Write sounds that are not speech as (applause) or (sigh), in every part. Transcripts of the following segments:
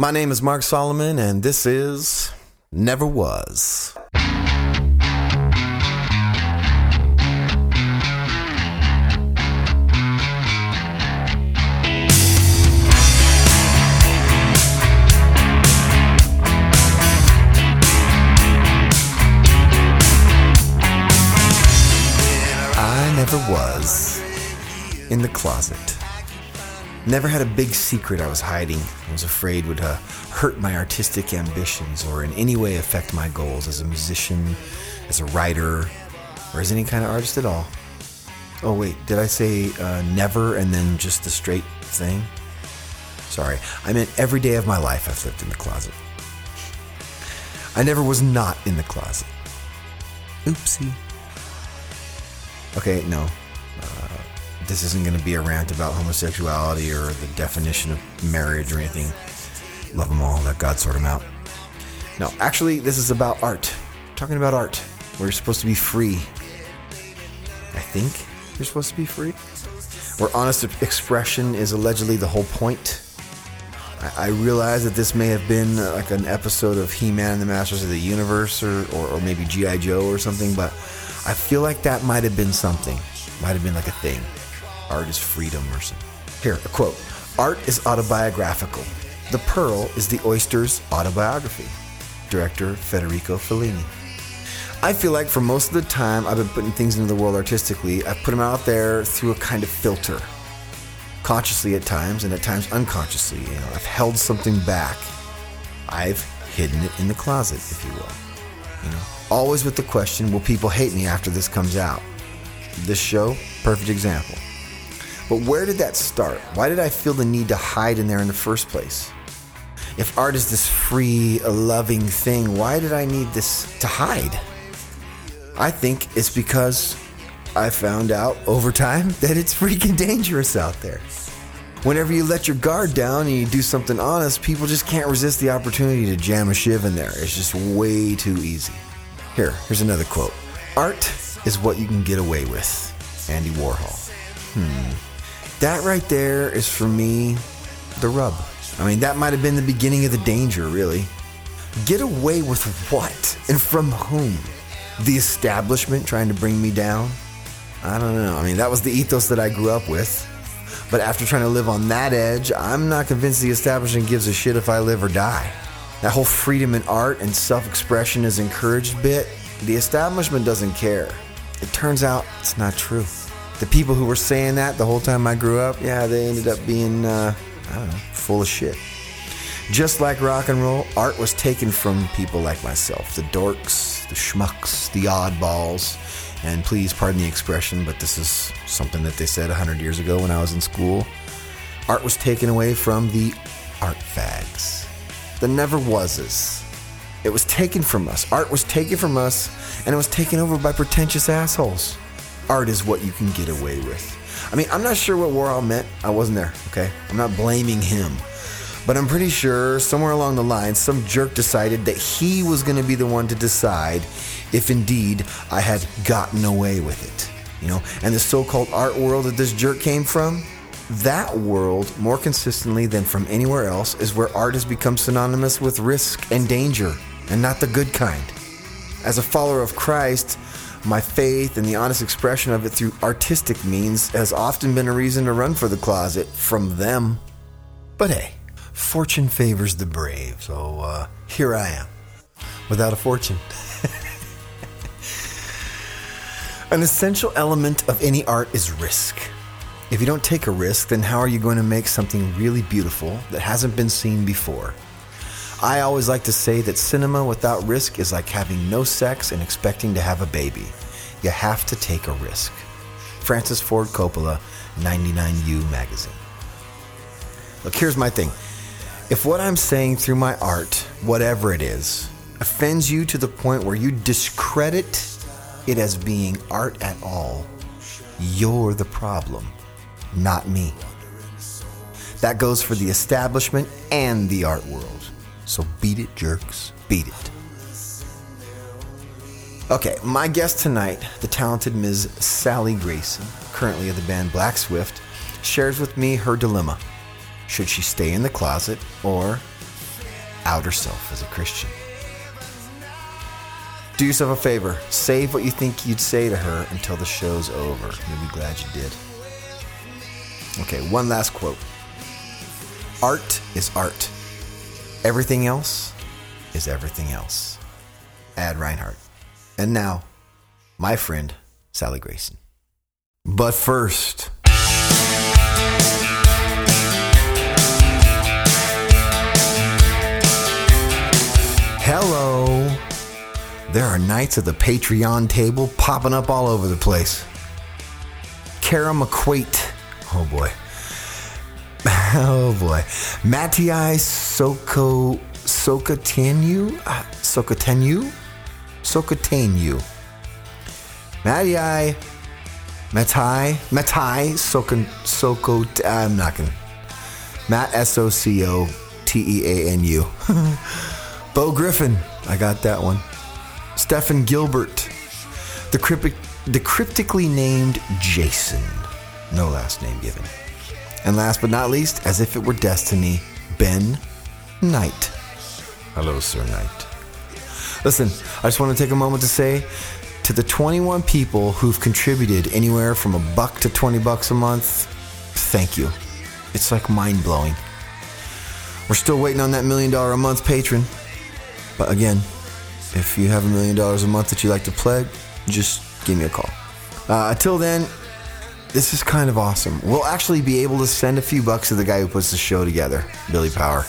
My name is Mark Salomon, and this is Never Was. I never was in the closet. Never had a big secret I was hiding. I was afraid would uh, hurt my artistic ambitions or in any way affect my goals as a musician, as a writer, or as any kind of artist at all. Oh, wait, did I say uh, never and then just the straight thing? Sorry, I meant every day of my life I've lived in the closet. I never was not in the closet. Oopsie. Okay, no. This isn't going to be a rant about homosexuality or the definition of marriage or anything. Love them all, let God sort them out. No, actually, this is about art. talking about art, you're supposed to be free. I think you're supposed to be free. Where honest expression is allegedly the whole point. I, I realize that this may have been uh, like an episode of He Man and the Masters of the Universe or, or, or maybe G.I. Joe or something, but I feel like that might have been something. Might have been like a thing. Art is freedom something. Here, a quote Art is autobiographical. The Pearl is the oyster's autobiography. Director Federico Fellini. I feel like for most of the time I've been putting things into the world artistically, I've put them out there through a kind of filter. Consciously at times, and at times unconsciously. You know, I've held something back. I've hidden it in the closet, if you will. You know, always with the question, will people hate me after this comes out? This show, perfect example. But where did that start? Why did I feel the need to hide in there in the first place? If art is this free, loving thing, why did I need this to hide? I think it's because I found out over time (laughs) that it's freaking dangerous out there. Whenever you let your guard down and you do something honest, people just can't resist the opportunity to jam a shiv in there. It's just way too easy. Here, here's another quote Art is what you can get away with. Andy Warhol. Hmm. That right there is for me the rub. I mean, that might have been the beginning of the danger, really. Get away with what? And from whom? The establishment trying to bring me down? I don't know. I mean, that was the ethos that I grew up with. But after trying to live on that edge, I'm not convinced the establishment gives a shit if I live or die. That whole freedom in art and self expression is encouraged bit, the establishment doesn't care. It turns out it's not true. The people who were saying that the whole time I grew up, yeah, they ended up being, uh, I don't know, full of shit. Just like rock and roll, art was taken from people like myself the dorks, the schmucks, the oddballs. And please pardon the expression, but this is something that they said 100 years ago when I was in school. Art was taken away from the art fags, the never wases. It was taken from us. Art was taken from us, and it was taken over by pretentious assholes. Art is what you can get away with. I mean, I'm not sure what Warhol meant. I wasn't there, okay? I'm not blaming him. But I'm pretty sure somewhere along the line, some jerk decided that he was going to be the one to decide if indeed I had gotten away with it. You know, and the so called art world that this jerk came from, that world, more consistently than from anywhere else, is where art has become synonymous with risk and danger, and not the good kind. As a follower of Christ, my faith and the honest expression of it through artistic means has often been a reason to run for the closet from them. But hey, fortune favors the brave, so uh, here I am, without a fortune. (laughs) An essential element of any art is risk. If you don't take a risk, then how are you going to make something really beautiful that hasn't been seen before? I always like to say that cinema without risk is like having no sex and expecting to have a baby. You have to take a risk. Francis Ford Coppola, 99U Magazine. Look, here's my thing. If what I'm saying through my art, whatever it is, offends you to the point where you discredit it as being art at all, you're the problem, not me. That goes for the establishment and the art world. So beat it, jerks. Beat it. Okay, my guest tonight, the talented Ms. Sally Grayson, currently of the band Black Swift, shares with me her dilemma. Should she stay in the closet or out herself as a Christian. Do yourself a favor. Save what you think you'd say to her until the show's over. You'll be glad you did. Okay, one last quote Art is art. Everything else is everything else. Ad Reinhardt. And now, my friend, Sally Grayson. But first, hello. There are knights at the Patreon table popping up all over the place. Kara McQuate. Oh boy. (laughs) Oh boy. Mattiai Soko Sokotenu? Uh, Sokotenu? Sokotenu. Mattiai Matai Matai Soko Soko I'm not gonna Matt S O C O T E A N U. (laughs) Bo Griffin. I got that one. Stephen Gilbert. The, cryptic, the cryptically named Jason. No last name given. And last but not least, as if it were destiny, Ben Knight. Hello, Sir Knight. Listen, I just want to take a moment to say to the 21 people who've contributed anywhere from a buck to 20 bucks a month, thank you. It's like mind blowing. We're still waiting on that million dollar a month patron. But again, if you have a million dollars a month that you'd like to pledge, just give me a call. Uh, until then, this is kind of awesome. We'll actually be able to send a few bucks to the guy who puts the show together, Billy Power.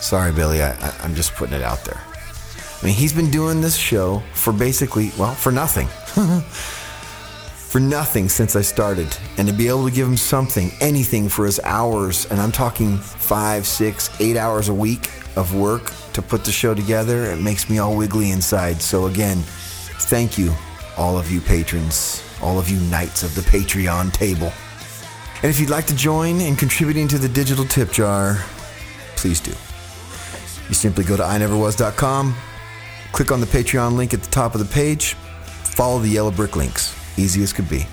Sorry, Billy, I, I, I'm just putting it out there. I mean, he's been doing this show for basically, well, for nothing. (laughs) for nothing since I started. And to be able to give him something, anything for his hours, and I'm talking five, six, eight hours a week of work to put the show together, it makes me all wiggly inside. So, again, thank you, all of you patrons, all of you knights of the Patreon table. And if you'd like to join in contributing to the digital tip jar, please do. You simply go to ineverwas.com, click on the Patreon link at the top of the page, follow the yellow brick links. Easy as could be.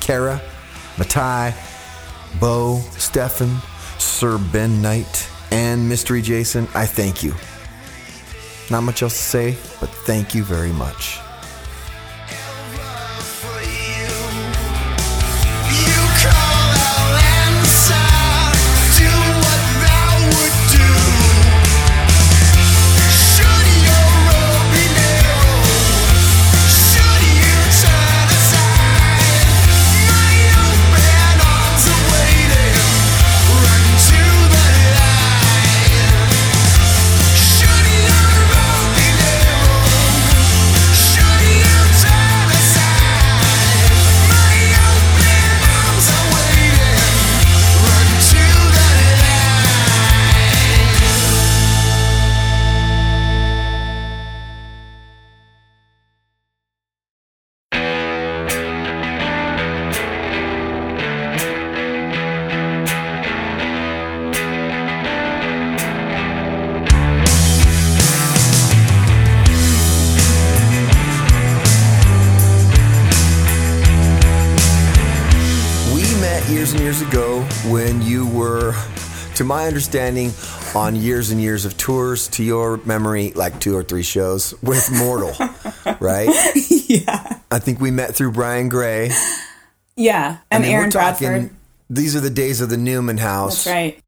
Kara, Matai, Bo, Stefan, Sir Ben Knight, and Mystery Jason, I thank you. Not much else to say, but thank you very much. To my understanding, on years and years of tours. To your memory, like two or three shows with Mortal, (laughs) right? yeah. I think we met through Brian Gray. Yeah. And I mean, Aaron talking- Bradford. These are the days of the Newman house. That's right.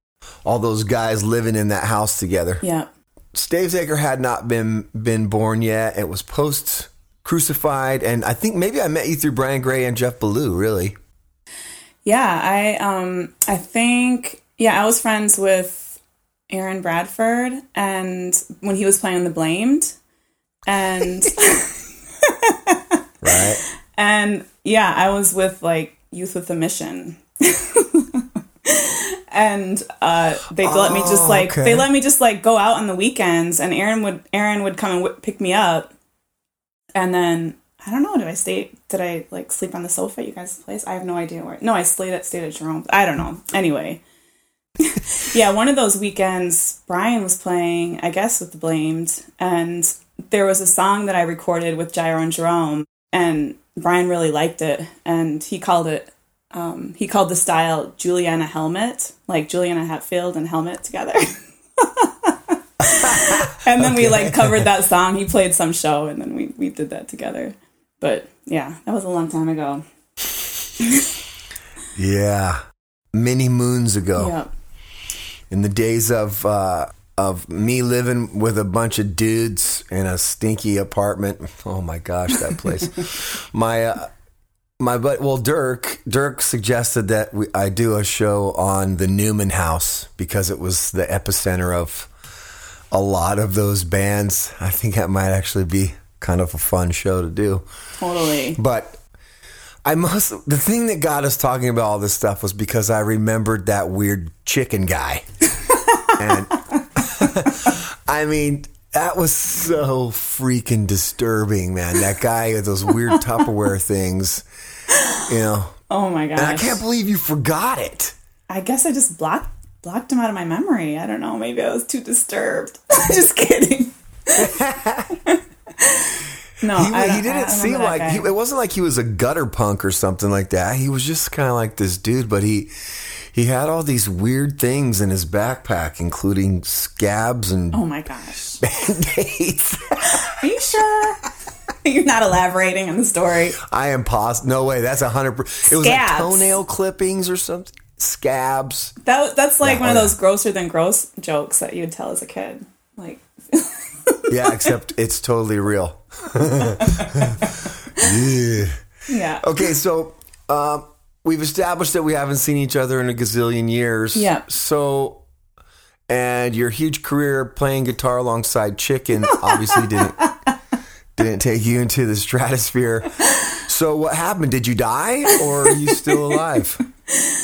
All those guys living in that house together. Yeah. Stavesacre had not been been born yet. It was post crucified, and I think maybe I met you through Brian Gray and Jeff Bellew. Really, Yeah. I um I think yeah, I was friends with Aaron Bradford and when he was playing the blamed. And (laughs) right? and yeah, I was with like Youth with a Mission. (laughs) and uh, they let me just Oh, like okay. they let me just like go out on the weekends, and Aaron would Aaron would come and w- pick me up, and then I don't know, did I stay? Did I like sleep on the sofa at you guys' place? I have no idea where. No, I stayed at stayed at Jerome. I don't know. Anyway, (laughs) yeah, one of those weekends, Brian was playing, I guess, with the Blamed, and there was a song that I recorded with Jyro and Jerome, and Brian really liked it, and he called it. Um, he called the style Juliana Helmet, like Juliana Hatfield and Helmet together. (laughs) and then we like covered that song. He played some show, and then we we did that together. But yeah, that was a long time ago. (laughs) Yeah. Many moons ago. Yeah. In the days of uh, of me living with a bunch of dudes in a stinky apartment. (laughs) Oh my gosh, that place. (laughs) my uh, my but well Dirk Dirk suggested that we, I do a show on the Newman House because it was the epicenter of a lot of those bands. I think that might actually be kind of a fun show to do. Totally. But I must. The thing that got us talking about all this stuff was because I remembered that weird chicken guy, (laughs) and (laughs) I mean that was so freaking disturbing, man. That guy with those weird Tupperware things, you know. Oh my god! I can't believe you forgot it. I guess I just blocked blocked him out of my memory. I don't know. Maybe I was too disturbed. (laughs) just kidding. No, He, I he didn't seem like he, it wasn't like he was a gutter punk or something like that. He was just kind of like this dude, but he he had all these weird things in his backpack, including scabs and Oh my gosh. (laughs) band-aids. Are you sure? You're not elaborating on the story. I am pos. No way. That's a hundred. It was like toenail clippings or something. Scabs. That that's like Yeah, one of those grosser than gross jokes that you'd tell as a kid. Like Yeah, except it's totally real. Yeah. yeah. (laughs) Okay, so um, we've established that we haven't seen each other in a gazillion years. Yeah. So, and your huge career playing guitar alongside Chicken obviously didn't (laughs) didn't take you into the stratosphere. So, what happened? Did you die, or are you still alive? (laughs)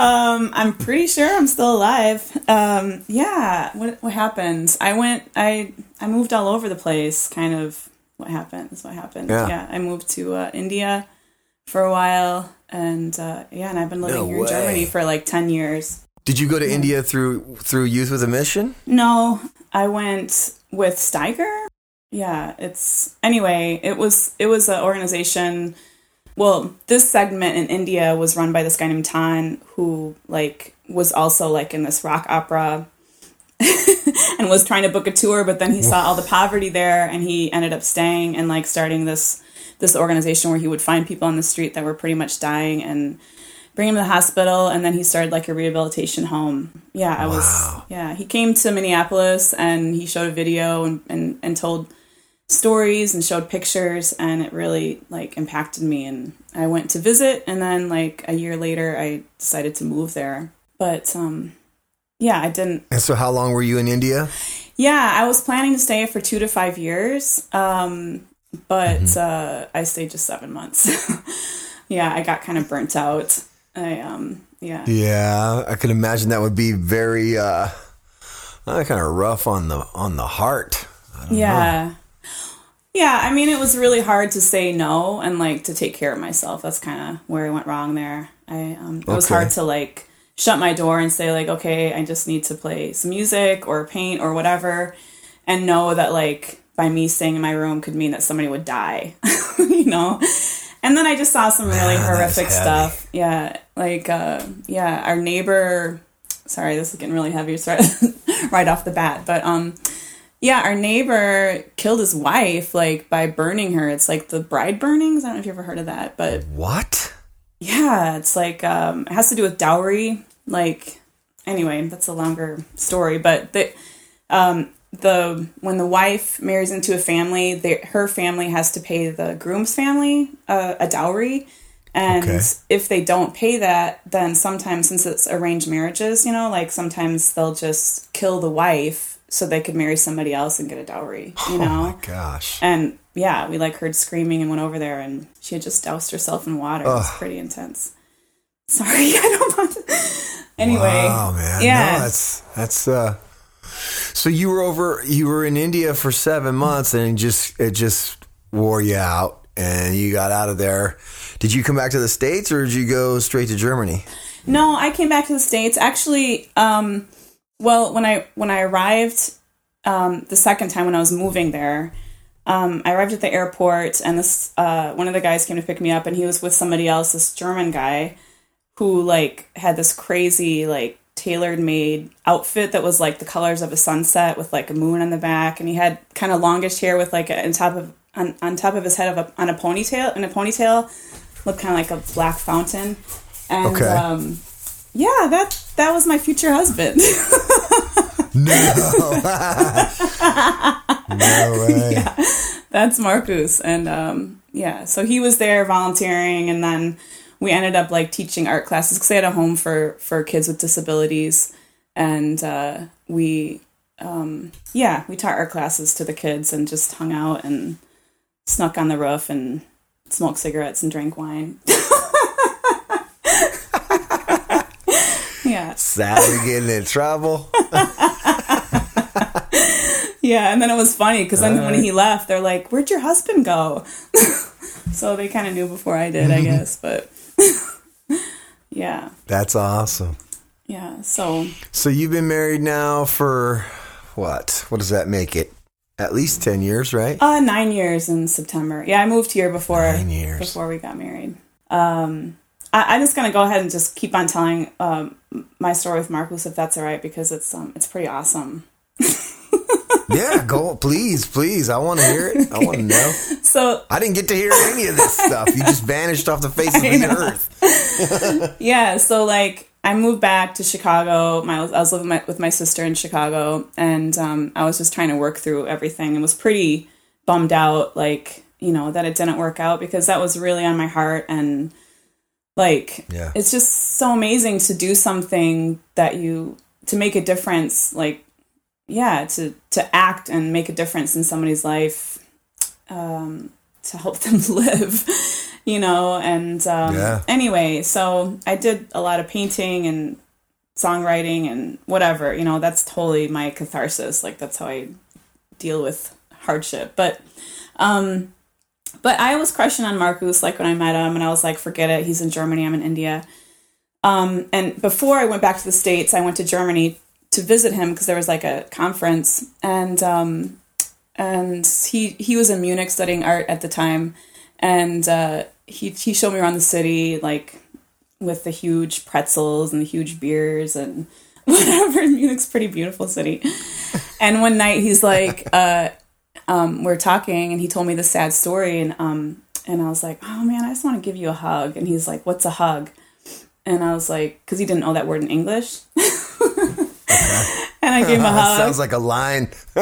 Um, I'm pretty sure I'm still alive. Um, yeah. What what happened? I went. I I moved all over the place. Kind of. What happened? Is what happened. Yeah. I moved to uh, India for a while, and uh, yeah, and I've been living No here in. Germany for like ten years. Did you go to India through through Youth with a Mission? No, I went with Steiger. Yeah, it's anyway. It was it was an organization. Well, this segment in India was run by this guy named Tan, who like was also like in this rock opera, (laughs) and was trying to book a tour. But then he saw all the poverty there, and he ended up staying and like starting this this organization where he would find people on the street that were pretty much dying and bring him to the hospital. And then he started like a rehabilitation home. Yeah i was yeah he came to minneapolis and he showed a video and, and, and told stories and showed pictures and it really like impacted me. And i went to visit and then like a year later i decided to move there. But um yeah i didn't And so, how long were you in India? yeah, I was planning to stay for two to five years, um, but uh, I stayed just seven months. (laughs) yeah, I got kind of burnt out. I um, yeah, Yeah, I can imagine that would be very uh, kind of rough on the on the heart. yeah, yeah. I mean, it was really hard to say no and like to take care of myself. That's kind of where I went wrong there. I um, it was hard to like shut my door and say like, okay, I just need to play some music or paint or whatever, and know that like by me staying in my room could mean that somebody would die, (laughs) you know. And then I just saw some really Man, horrific stuff. Yeah, like uh, yeah, our neighbor. Sorry, this is getting really heavy (laughs) right off the bat, but um, yeah, our neighbor killed his wife like by burning her. It's like the bride burnings. I don't know if you ever heard of that, but What? yeah, it's like um, it has to do with dowry. Like anyway, that's a longer story, but the um, the when the wife marries into a family, they, her family has to pay the groom's family uh, a dowry. And Okay. if they don't pay that, then sometimes, since it's arranged marriages, you know, like sometimes they'll just kill the wife so they could marry somebody else and get a dowry, (sighs) you know? Oh my gosh. And yeah, we like heard screaming and went over there, and she had just doused herself in water. It was pretty intense. Sorry, (laughs) I don't want to. Anyway, Oh man. yeah, No, that's that's uh so you were over you were in India for seven months and it just it just wore you out and you got out of there. Did you come back to the States or did you go straight to Germany? no, I came back to the states. Actually, um, well, when I when I arrived um, the second time when I was moving there, um, I arrived at the airport, and this uh, one of the guys came to pick me up, and he was with somebody else, this German guy, who like had this crazy like tailored made outfit that was like the colors of a sunset with like a moon on the back, and he had kind of longish hair with like a, on top of on, on top of his head of a, on a ponytail and a ponytail looked kind of like a black fountain, and Okay. um, yeah, that that was my future husband. (laughs) No. (laughs) no way. (laughs) That's Marcus. And um, yeah, so he was there volunteering, and then we ended up like teaching art classes because they had a home for for kids with disabilities, and uh, we um, yeah we taught art classes to the kids and just hung out and snuck on the roof and smoked cigarettes and drank wine. (laughs) yeah, Sally getting in trouble. yeah, and then it was funny because then when he left, they're like, "Where'd your husband go?" (laughs) so they kind of knew before I did, I (laughs) guess. But (laughs) yeah, That's awesome. yeah. So So you've been married now for what? What does that make it? At least 10 years, right? uh, nine years in September. Yeah, I moved here before Nine years. before we got married. Um, I, I'm just gonna go ahead and just keep on telling um, my story with Marcus if that's all right because it's um it's pretty awesome. (laughs) (laughs) yeah, go please, please. I want to hear it. I want to know. So I didn't get to hear any of this stuff. You just vanished off the face of the (laughs) earth. (laughs) yeah, so like I moved back to Chicago. My, I was living my, with my sister in Chicago, and um, I was just trying to work through everything, and was pretty bummed out, like you know that it didn't work out because that was really on my heart, and like Yeah. it's just so amazing to do something that you to make a difference, like yeah, to to act and make a difference in somebody's life, um, to help (laughs) them live, you know. And um, Yeah. anyway, so I did a lot of painting and songwriting and whatever, you know. That's totally my catharsis. Like that's how I deal with hardship. But um, but I was crushing on Marcus like when I met him, and I was like, forget it. He's in Germany. I'm in India. Um, and before I went back to the states, I went to Germany to visit him because there was like a conference, and um, and he he was in Munich studying art at the time, and uh, he he showed me around the city like with the huge pretzels and the huge beers and (laughs) whatever. Munich's pretty beautiful city. (laughs) And one night he's like, uh, um, we're talking, and he told me the sad story, and um, and I was like, oh man, I just want to give you a hug. And he's like, what's a hug? And I was like, because he didn't know that word in English. (laughs) and I gave him a (laughs) hug. Sounds like a line. (laughs)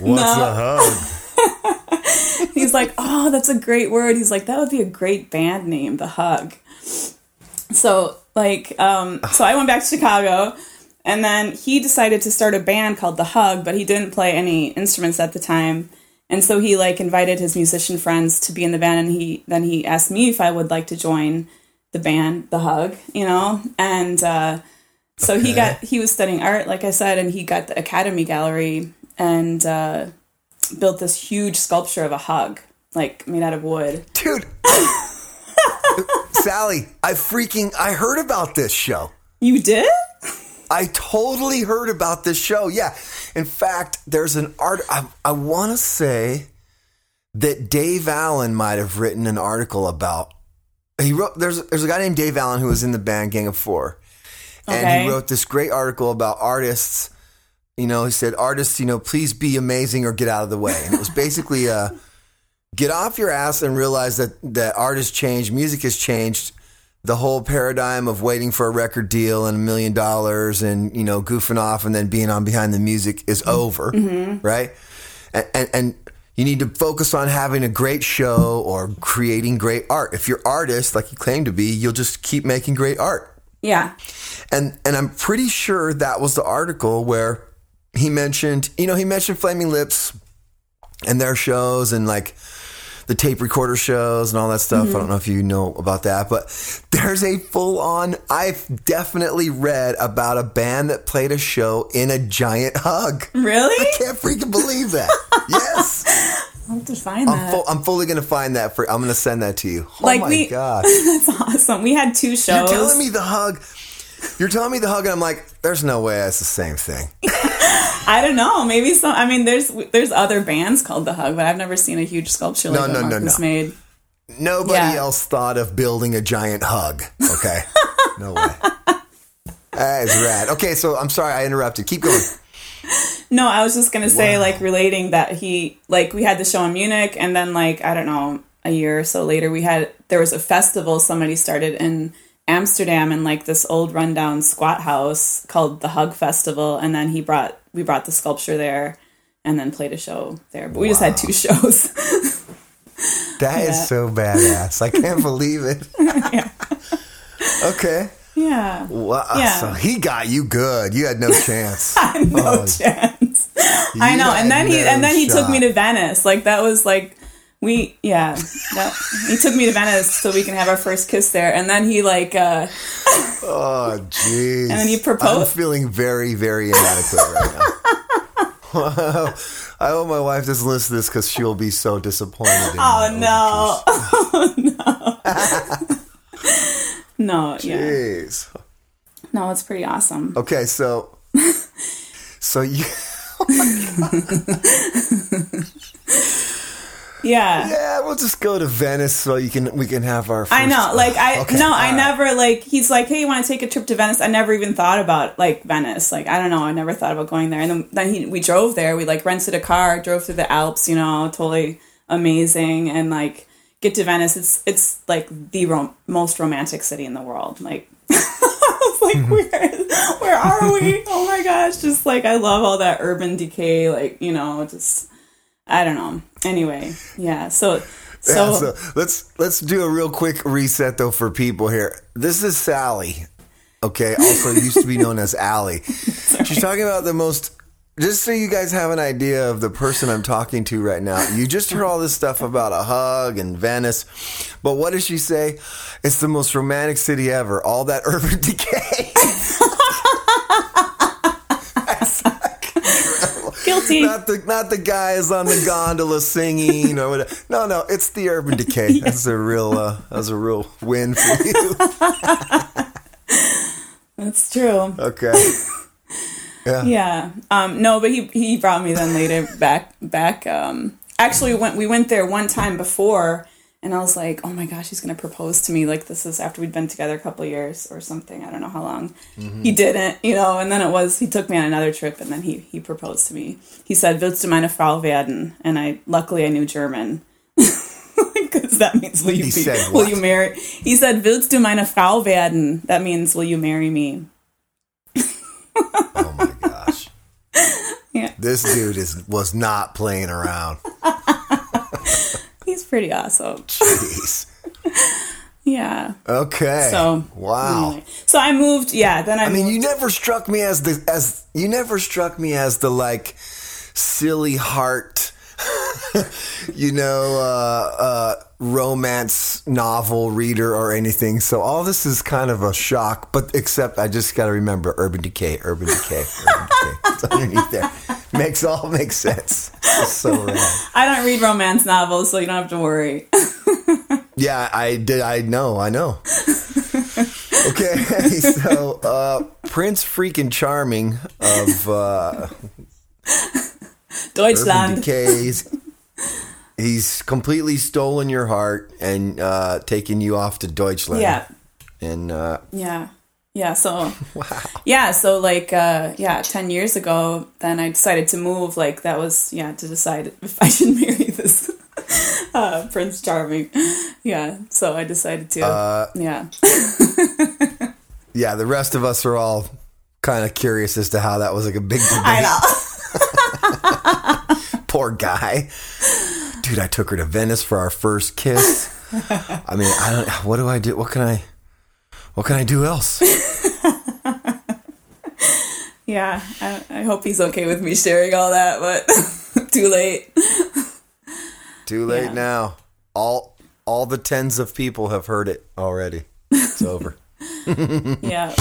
What's a hug? (laughs) He's like, oh, that's a great word. He's like, that would be a great band name, The Hug. So, like, um, so I went back to Chicago, and then he decided to start a band called The Hug, but he didn't play any instruments at the time. And so he like invited his musician friends to be in the band, and he then he asked me if I would like to join the band, The Hug, you know, and uh, so he got he was studying art, like I said, and he got the Academy Gallery and uh, built this huge sculpture of a hug, like made out of wood. Dude. Sally, I freaking I heard about this show. You did? I totally heard about this show. Yeah. In fact, there's an art I, I want to say that Dave Allen might have written an article about he wrote there's there's a guy named Dave Allen who was in the band Gang of 4. And Okay. he wrote this great article about artists. You know, he said artists, you know, please be amazing or get out of the way. And it was basically uh get off your ass and realize that that art has changed, music has changed. The whole paradigm of waiting for a record deal and a million dollars and you know goofing off and then being on behind the music is over, right? And, and and you need to focus on having a great show or creating great art. If you're artist, like you claim to be, you'll just keep making great art. Yeah. And and I'm pretty sure that was the article where he mentioned, you know, he mentioned Flaming Lips and their shows and like the tape recorder shows and all that stuff. Mm-hmm. I don't know if you know about that, but there's a full on I've definitely read about a band that played a show in a giant hug. Really? I can't freaking believe that. yes. I'll have to find I'm that. full, I'm fully going to find that for I'm going to send that to you. Oh Like my we- god. (laughs) That's awesome. We had two shows. You're telling me the hug. You're telling me the hug, and I'm like, there's no way that's the same thing. (laughs) I don't know. Maybe some. I mean, there's there's other bands called The Hug, but I've never seen a huge sculpture like No, no, no, no. made. Nobody Yeah. else thought of building a giant hug. Okay. (laughs) No way. That is rad. Okay, so I'm sorry I interrupted. Keep going. No, I was just gonna say, Wow. like, relating that he, like, we had the show in Munich, and then, like, I don't know, a year or so later, we had there was a festival somebody started in Amsterdam in like this old rundown squat house called the Hug Festival, and then he brought we brought the sculpture there, and then played a show there. But we just had two shows. That is Yeah. so badass. I can't believe it. (laughs) Okay. Yeah, Wow. Yeah. So he got you good. You had no (laughs) chance. no Oh, chance. I know, and then he and then he took me to Venice. Like that was like we yeah. That, he took me to Venice so we can have our first kiss there, and then he like uh (laughs) Oh, jeez. And then you I'm feeling very, very inadequate right now. (laughs) I hope my wife doesn't listen to this because she'll be so disappointed. In oh my no overtures. no yeah Jeez. no it's pretty awesome. Okay, so (laughs) so you (laughs) Yeah. yeah, we'll just go to Venice so you can we can have our. First, I know, like I (laughs) Okay, no, I right. never like. He's like, "Hey, you want to take a trip to Venice?" I never even thought about like Venice. Like I don't know, I never thought about going there. And then, then he, we drove there. We like rented a car, drove through the Alps. You know, totally amazing. And like get to Venice, it's it's like the rom- most romantic city in the world. Like (laughs) like, mm-hmm. where where are we? Oh my gosh! Just like I love all that urban decay. Like you know, just I don't know. Anyway, yeah. So (laughs) so, Yeah, so let's let's do a real quick reset though for people here. This is Sally. Okay, also used to be known as Allie. (laughs) She's talking about the most just so you guys have an idea of the person I'm talking to right now. You just heard all this stuff about a hug and Venice. But what does she say? It's the most romantic city ever. All that urban (laughs) decay. guilty. not the not the guys on the gondola singing or whatever. No, no, it's the urban decay. (laughs) That's a real uh, that's a real win for you. (laughs) That's true. Okay. Yeah. Yeah. Um, no, but he he brought me then later (laughs) back back. Um, actually, we went we went there one time before, and I was like, oh my gosh, he's gonna propose to me. Like this is after we'd been together a couple of years or something. I don't know how long. He didn't, you know. And then it was he took me on another trip, and then he he proposed to me. He said, "Willst du meine Frau werden?" And I luckily I knew German. (laughs) Because that means will you be, will you marry? He said, "Willst du meine Frau werden?" That means will you marry me? Oh my gosh. Yeah. This dude is was not playing around. (laughs) He's pretty awesome. Jeez. Yeah. Okay. So wow. anyway. So I moved. Yeah. Then I, I mean, moved. you never struck me as the as you never struck me as the like silly heart, (laughs) you know, uh, uh, romance novel reader or anything. So all this is kind of a shock. But except I just got to remember Urban Decay, Urban Decay, Urban Decay. (laughs) It's underneath there. Makes all makes sense. It's so rad. I don't read romance novels, so you don't have to worry. (laughs) Yeah, I did. I know. I know. Okay, so uh, Prince freaking charming of uh, Deutschland. Decays. (laughs) He's completely stolen your heart and uh, taken you off to Deutschland. Yeah. And uh, Yeah. Yeah. So. (laughs) wow. Yeah. So like, uh, yeah, ten years ago, then I decided to move. Like that was yeah to decide if I should (laughs) marry this uh, Prince Charming. Yeah. So I decided to. Uh, yeah. yeah, the rest of us are all kind of curious as to how that was like a big debate. I know. Poor guy. Dude, I took her to Venice for our first kiss. I mean, I don't. What do I do? What can I? What can I do else? (laughs) Yeah. I, I hope he's okay with me sharing all that, but (laughs) too late. Too late Yeah. now. All all the tens of people have heard it already. It's over. (laughs) Yeah.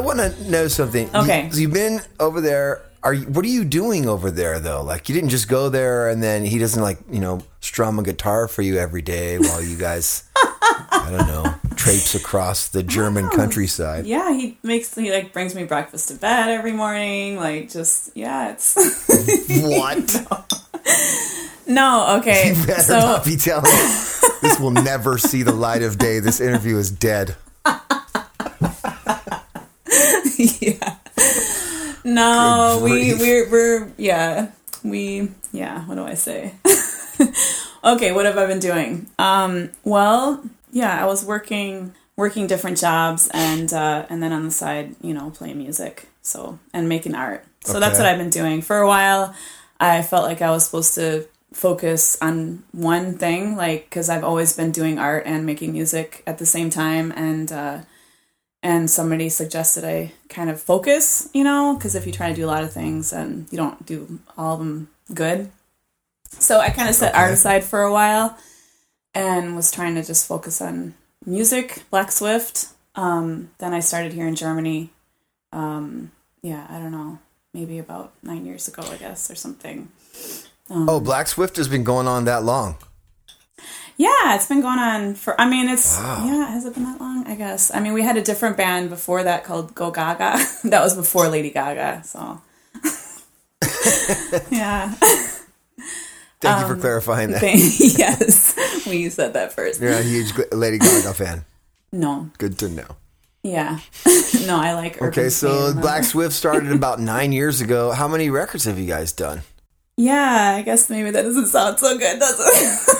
To know something. You- Okay. so you've been over there. Are you, what are you doing over there though? Like you didn't just go there and then he doesn't like you know strum a guitar for you every day while you guys I don't know (laughs) traipse across the German countryside. Yeah, he makes he like brings me breakfast to bed every morning. Like just yeah, it's (laughs) What? (laughs) no okay. You better So not be telling. This will never see the light of day. This interview is dead. (laughs) yeah. No, we we're we're yeah we yeah. What do I say? (laughs) okay, what have I been doing? Um, well, yeah, I was working working different jobs and uh, and then on the side, you know, playing music. So and making art. So that's what I've been doing for a while. I felt like I was supposed to focus on one thing, like because I've always been doing art and making music at the same time, and uh, and somebody suggested I kind of focus, you know, because if you try to do a lot of things and you don't do all of them good. So I kind of set art aside for a while and was trying to just focus on music, Black Swift. Um, then I started here in Germany. Um, yeah, I don't know, maybe about nine years ago, I guess, or something. Oh, Black Swift has been going on that long. Yeah, it's been going on for. I mean, it's Wow. yeah. Has it been that long? I guess. I mean, we had a different band before that called Go Gaga. (laughs) that was before Lady Gaga. So. (laughs) yeah. Thank Um, you for clarifying that. Thank- (laughs) yes, we said that first. You're a huge Lady Gaga fan. No. Good to know. Yeah. no, I like. Urban Okay, so Fame. Black Swift started about nine years ago. How many records have you guys done? Yeah, I guess maybe that doesn't sound so good, does it?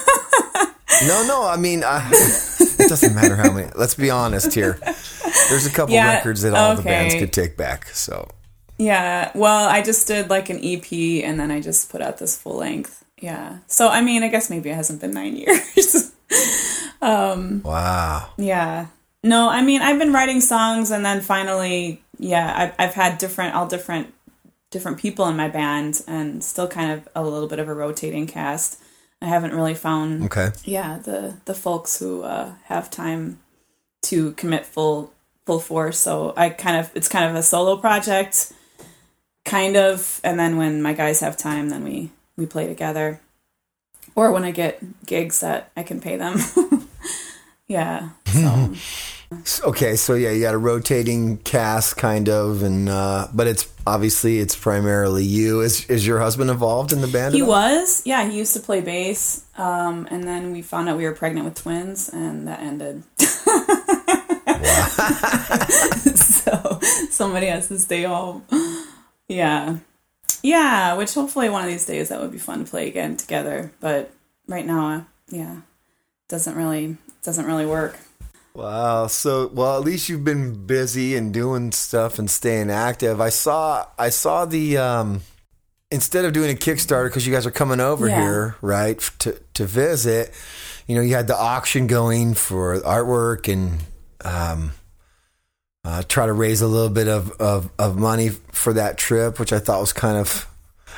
No, no. I mean, uh, (laughs) it doesn't matter how many. Let's be honest here. There's a couple Yeah, records that all the bands could take back. So Yeah, well, I just did like an EP and then I just put out this full length. Yeah. So, I mean, I guess maybe it hasn't been nine (laughs) years. um, wow. yeah. No, I mean, I've been writing songs and then finally, yeah, I've, I've had different, all different, different people in my band and still kind of a little bit of a rotating cast. I haven't really found, Okay. yeah, the, the folks who uh, have time to commit full, full force. So I kind of, it's kind of a solo project kind of and then when my guys have time then we we play together or when i get gigs that i can pay them (laughs) yeah so (laughs) Okay, so yeah, you got a rotating cast, kind of, and uh, but it's obviously it's primarily you. Is is your husband involved in the band? he was. Yeah he used to play bass um and then we found out we were pregnant with twins and that ended. (laughs) So somebody has to stay home. Yeah. Yeah which hopefully one of these days that would be fun to play again together but right now uh, yeah doesn't really doesn't really work Wow. So, well, at least you've been busy and doing stuff and staying active. I saw, I saw the, um, instead of doing a Kickstarter, because you guys are coming over Yeah. here, right, to, to visit, you know, you had the auction going for artwork and, um, uh, try to raise a little bit of, of, of money for that trip, which I thought was kind of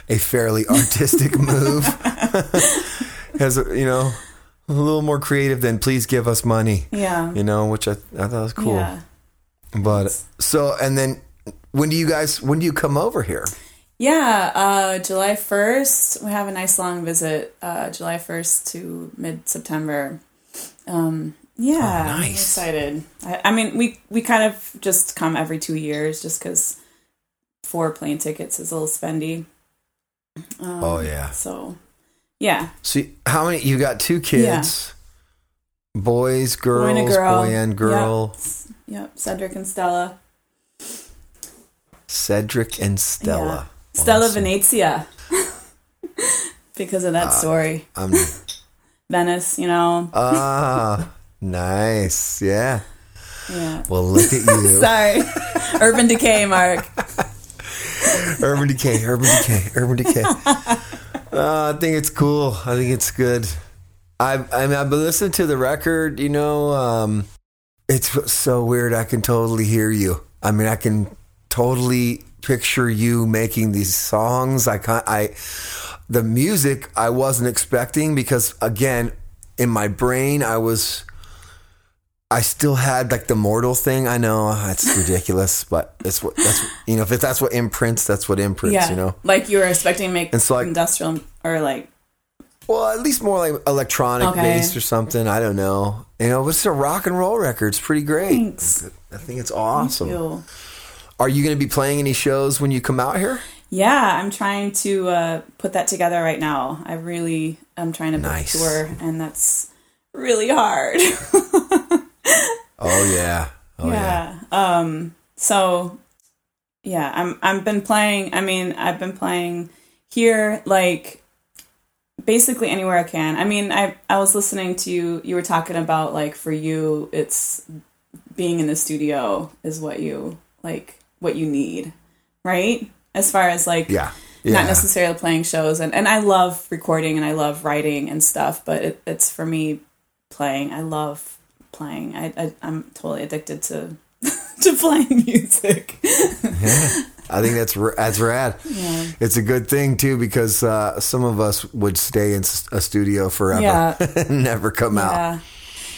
a fairly (laughs) artistic move. (laughs) As you know, a little more creative than please give us money yeah you know, which I, I thought was cool. yeah But so, and then when do you guys, when do you come over here? Yeah, uh, July 1st, we have a nice long visit, uh, July 1st to mid September. Um, yeah, Oh, I'm excited. I, I mean, we, we kind of just come every two years just because four plane tickets is a little spendy. Um, Oh, yeah. So, yeah, So how many, you got two kids, boys, girls, boy and girl. boy and girl, Yep. Yep, Cedric and Stella. Cedric and Stella. Yeah. Stella Awesome. Venezia. (laughs) because of that story. Um, (laughs) Venice, you know. ah, nice. Yeah. Yeah. Well, look at you. (laughs) Sorry. Urban Decay, Mark. Urban Decay, Urban Decay, Urban Decay. Uh, I think it's cool. I think it's good. I I mean, I've been listening to the record. You know, um, it's so weird. I can totally hear you. I mean, I can totally picture you making these songs. I can I the music I wasn't expecting because again, in my brain I was I still had like the mortal thing. I know it's ridiculous, but it's what that's what, you know. If that's what imprints, that's what imprints. yeah, You know. like you were expecting to make It's like- industrial or like Well, at least more like electronic Okay. based or something. I don't know. You know, it's a rock and roll record. It's pretty great. Thanks. I think it's awesome. you. Are you going to be playing any shows when you come out here? Yeah, I'm trying to uh, put that together right now. I really am trying to book Nice. a tour, and that's really hard. (laughs) Oh yeah. Oh yeah. yeah. Um. So, yeah, I'm. I've been playing. I mean, I've been playing here, like basically anywhere I can. I mean, I I was listening to you. You were talking about like for you, it's being in the studio is what you like, what you need, right? As far as like Yeah. Yeah. not necessarily playing shows and, and i love recording and i love writing and stuff but it, it's for me playing i love playing I, I i'm totally addicted to (laughs) to playing music yeah. I think that's that's rad. Yeah. It's a good thing too because uh, some of us would stay in a studio forever Yeah. (laughs) and never come out. yeah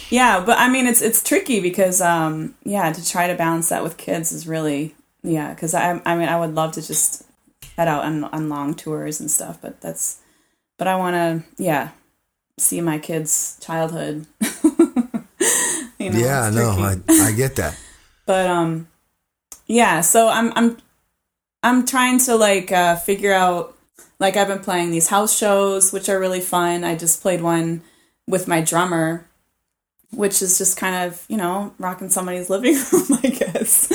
yeah but i mean it's it's tricky because um yeah to try to balance that with kids is really yeah because i i mean i would love to just head out on, on long tours and stuff but that's but i want to yeah see my kids childhood (laughs) (laughs) you know, yeah, no. I, I get that. (laughs) but um yeah so i'm i'm i'm trying to like uh figure out like i've been playing these house shows which are really fun i just played one with my drummer which is just kind of you know rocking somebody's living (laughs) room i guess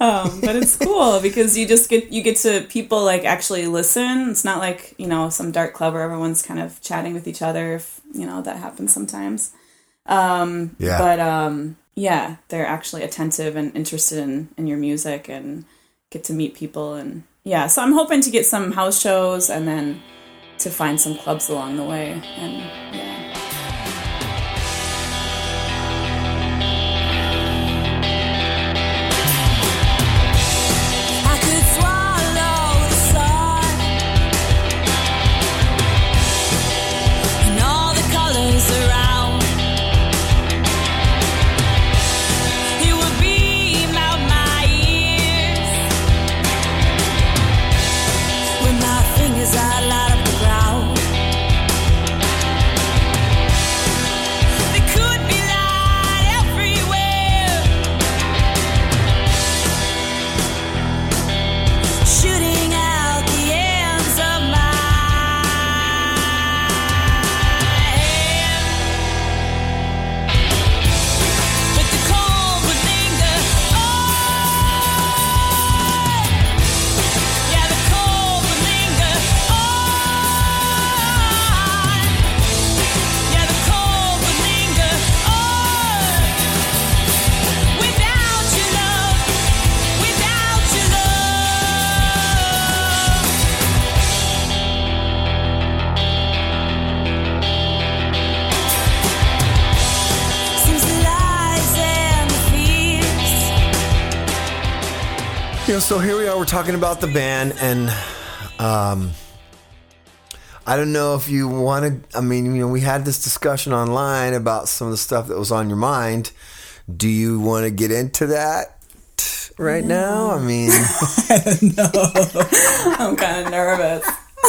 um but it's cool because you just get you get to people like actually listen it's not like you know some dark club where everyone's kind of chatting with each other if you know that happens sometimes um Yeah. but um yeah they're actually attentive and interested in in your music and get to meet people and yeah so i'm hoping to get some house shows and then to find some clubs along the way and yeah so here we are. We're talking about the band, and um, I don't know if you want to. I mean, you know, we had this discussion online about some of the stuff that was on your mind. Do you want to get into that right now? I mean, I don't know. I'm kind of nervous (laughs)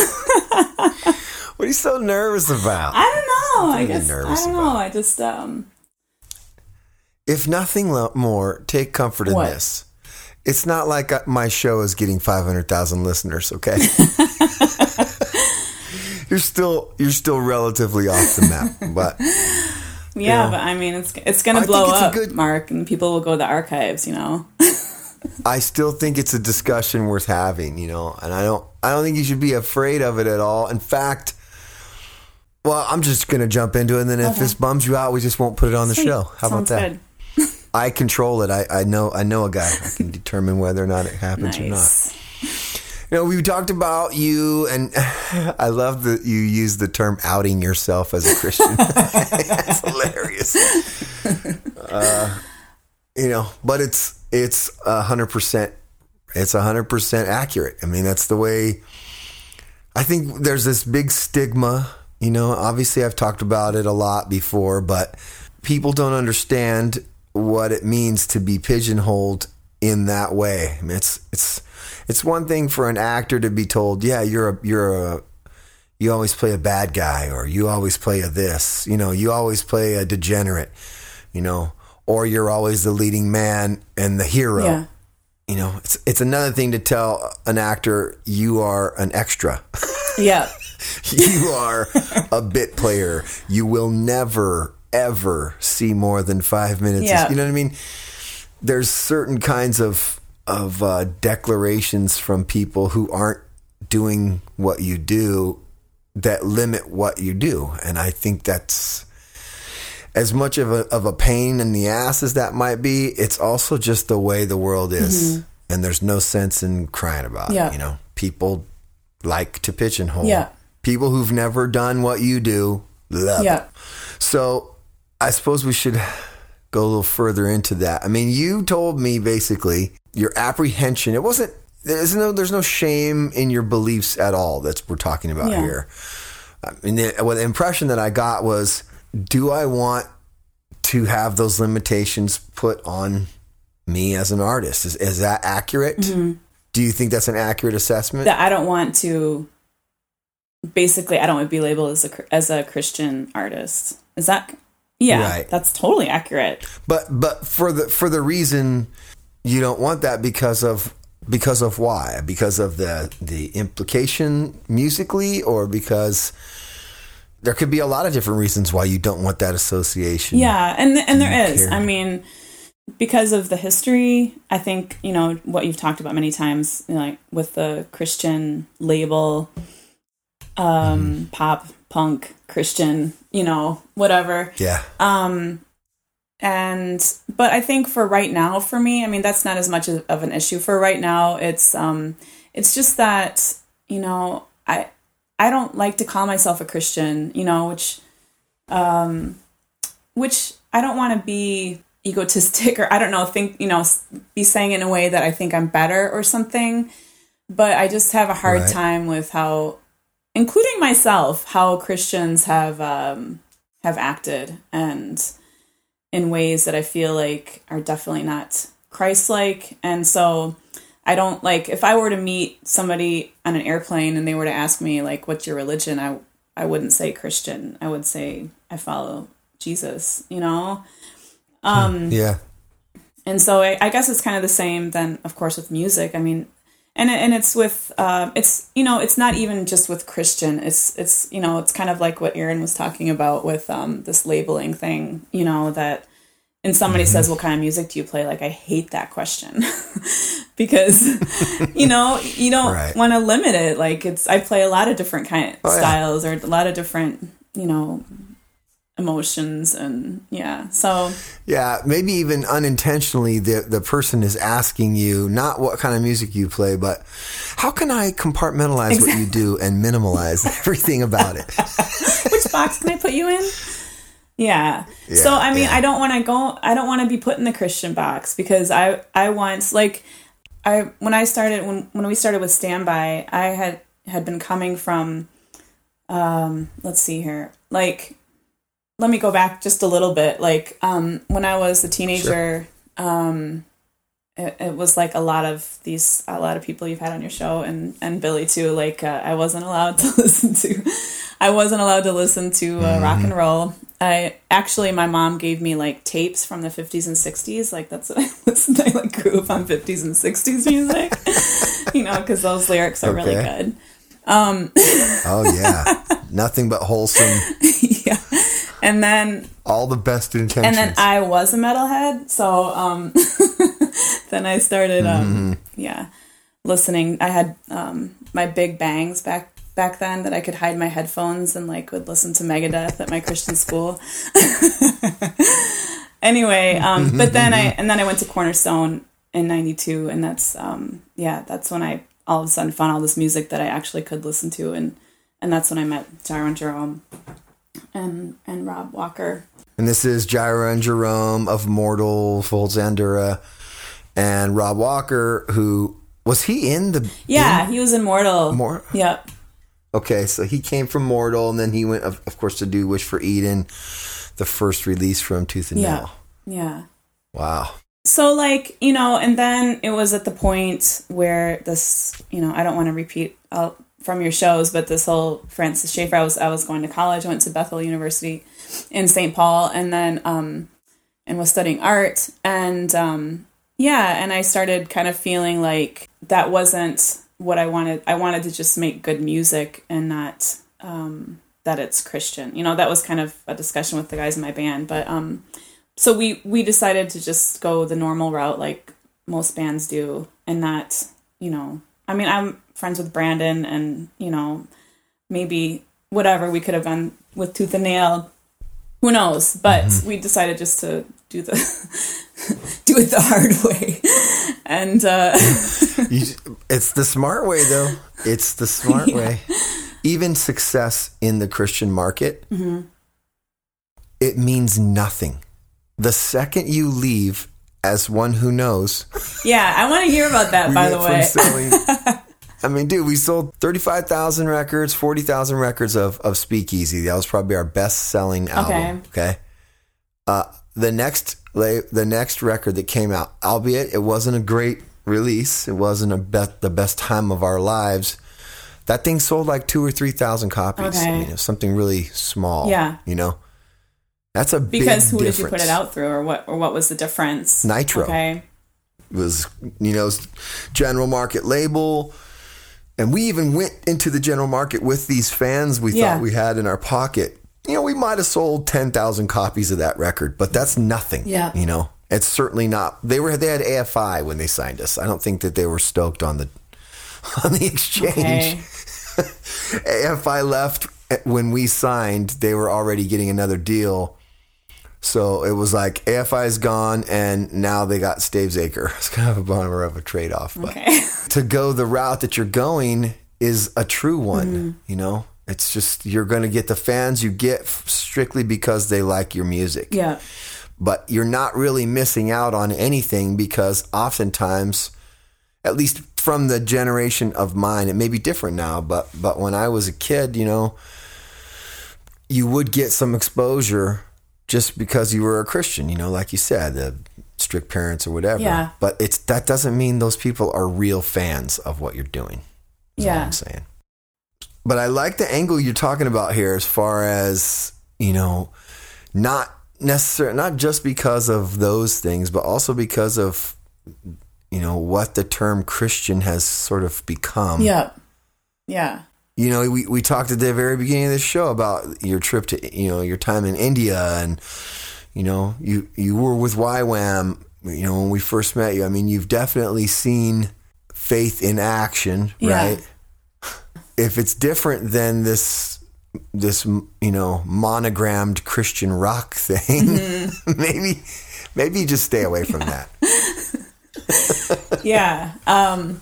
what are you so nervous about? i don't know i What are you guess i don't about? know i just um If nothing more, take comfort in What? this. It's not like uh, my show is getting 500,000 listeners, okay? (laughs) you're still you're still relatively off the map, but yeah, but i mean it's it's gonna blow up good- mark and people will go to the archives you know (laughs) I still think it's a discussion worth having, you know, and I don't I don't think you should be afraid of it at all. In fact, well, I'm just gonna jump into it, and then if this bums you out, we just won't put it on the Sweet. show. How Sounds about that? good. I control it. I, I know I know a guy. I can (laughs) determine whether or not it happens or not. You know, we talked about you, and (laughs) I love that you use the term outing yourself as a Christian. (laughs) That's hilarious. Uh, you know, but it's it's a hundred percent. It's a hundred percent accurate. I mean, that's the way. I think there's this big stigma. You know, obviously I've talked about it a lot before, but people don't understand what it means to be pigeonholed in that way. I mean, it's it's it's one thing for an actor to be told, yeah, you're a you're a you always play a bad guy or you always play a this, you know, you always play a degenerate, you know, or you're always the leading man and the hero. Yeah. You know, it's it's another thing to tell an actor you are an extra. Yeah. (laughs) you are a bit player. You will never ever see more than five minutes. Yeah. You know what I mean? There's certain kinds of of uh, declarations from people who aren't doing what you do that limit what you do, and I think that's as much of a of a pain in the ass as that might be. It's also just the way the world is, and there's no sense in crying about Mm-hmm. Yeah. it. You know, people like to pigeonhole. Yeah. People who've never done what you do love Yeah. it. So I suppose we should go a little further into that. I mean, you told me basically your apprehension. It wasn't. There's no. There's no shame in your beliefs at all. That's we're talking about Yeah. here. I mean, the, well, the impression that I got was, do I want to have those limitations put on me as an artist? Is, is that accurate? Mm-hmm. Do you think that's an accurate assessment? that I don't want to. Basically, I don't want to be labeled as a as a Christian artist. Is that? Yeah, Right. that's totally accurate. But but for the for the reason you don't want that because of because of why? Because of the the implication musically or because there could be a lot of different reasons why you don't want that association. Yeah, and and there is. care? I mean, because of the history, I think you know what you've talked about many times, you know, like with the Christian label, um, pop, punk, Christian, you know, whatever. Yeah. Um, and but i think for right now for me i mean that's not as much of an issue for right now it's um it's just that you know i i don't like to call myself a christian you know which um which i don't want to be egotistic (laughs) or i don't know think you know be saying in a way that i think i'm better or something but i just have a hard Right. time with how including myself how christians have um have acted and in ways that I feel like are definitely not Christ like. And so I don't like if I were to meet somebody on an airplane and they were to ask me like what's your religion, I I wouldn't say Christian. I would say I follow Jesus, you know? Um Yeah. and so I, I guess it's kind of the same then of course with music i mean and it- and it's with uh, it's you know it's not even just with christian. It's it's you know it's kind of like what aaron was talking about with um, this labeling thing you know that and somebody says what kind of music do you play? Like i hate that question. (laughs) Because (laughs) you know you don't Right. want to limit it. Like it's i play a lot of different kind Oh, yeah. styles or a lot of different you know emotions and yeah so Yeah, maybe even unintentionally, the the person is asking you not what kind of music you play, but how can I compartmentalize what you do and minimalize (laughs) everything about it? (laughs) which box can I put you in? Yeah. so I mean, yeah. I don't want to go. I don't want to be put in the Christian box because I I once like I when I started when when we started with standby, I had had been coming from um let's see here like let me go back just a little bit. Like um when I was a teenager um it, it was like a lot of these a lot of people you've had on your show and and Billy too. Like uh, I wasn't allowed (laughs) to listen to I wasn't allowed to listen to uh, rock and roll. I actually my mom gave me like tapes from the 50s and 60s like that's what (laughs) I listened to. I like grew up on 50s and 60s music. (laughs) You know because those lyrics are really Okay. good. Oh yeah, nothing but wholesome, and then all the best intentions. and then I was a metalhead, so um, (laughs) then I started, um, yeah, listening. I had um, my big bangs back back then that I could hide my headphones and like would listen to Megadeth at my Christian school. (laughs) anyway, um, but then I and then I went to Cornerstone in '92, and that's um, yeah, that's when I all of a sudden found all this music that I actually could listen to, and and that's when I met Jyro Jerome and and Rob Walker. And this is Jyro and Jerome of Mortal, Fold Zandura, and Rob Walker, who was he in the Yeah, he was immortal. Mor- Yep. Okay, so he came from Mortal, and then he went, of, of course, to do Wish for Eden, the first release from Tooth and Yeah. Nail. Yeah. Wow. so like you know and then it was at the point where this you know i don't want to repeat uh, from your shows but this whole francis schaeffer i was i was going to college went to bethel university in st paul and then um and was studying art. And um yeah and i started kind of feeling like that wasn't what i wanted. I wanted to just make good music and not um that it's christian. You know that was kind of a discussion with the guys in my band but um so we we decided to just go the normal route like most bands do and not you know i mean i'm friends with brandon and you know maybe whatever we could have gone with tooth and nail who knows but we decided just to do the (laughs) do it the hard way and uh You, it's the smart way, though. It's the smart (laughs) way. Even success in the Christian market, Mm-hmm. it means nothing. The second you leave as one who knows, yeah i want to hear about that by the way selling. I mean, dude, we sold thirty-five thousand records, forty thousand records of of Speakeasy. That was probably our best-selling album. Okay. Uh, the next the next record that came out, albeit it wasn't a great release, it wasn't a be- the best time of our lives. That thing sold like two or three thousand copies. I Okay. mean, it was something really small. Yeah. you know, that's a because who difference. did you put it out through or what or what was the difference Nitro. okay was you know general market label and we even went into the general market with these fans we Yeah. thought we had in our pocket you know we might have sold 10,000 copies of that record but that's nothing Yeah. you know it's certainly not they were they had AFI when they signed us i don't think that they were stoked on the (laughs) on the exchange okay (laughs) AFI left eh, when we signed, they were already getting another deal. So it was like AFI is gone, and now they got Stavesacre. (laughs) It's kind of a bummer of a trade off, but okay (laughs) to go the route that you're going is a true one. Mm-hmm. You know, it's just you're going to get the fans you get strictly because they like your music yeah but you're not really missing out on anything because oftentimes at least from the generation of mine it may be different now but but when i was a kid you know you would get some exposure just because you were a christian you know like you said the strict parents or whatever. Yeah. but it's that doesn't mean those people are real fans of what you're doing Yeah. i'm saying. But i like the angle you're talking about here as far as you know not necessarily not just because of those things but also because of you know what the term christian has sort of become. Yeah. Yeah you know we, we talked at the very beginning of this show about your trip to you know your time in india and you know you you were with YWAM you know when we first met you i mean you've definitely seen faith in action Yeah. right if it's different than this this you know monogrammed christian rock thing Mm-hmm. (laughs) maybe maybe just stay away from that (laughs) yeah um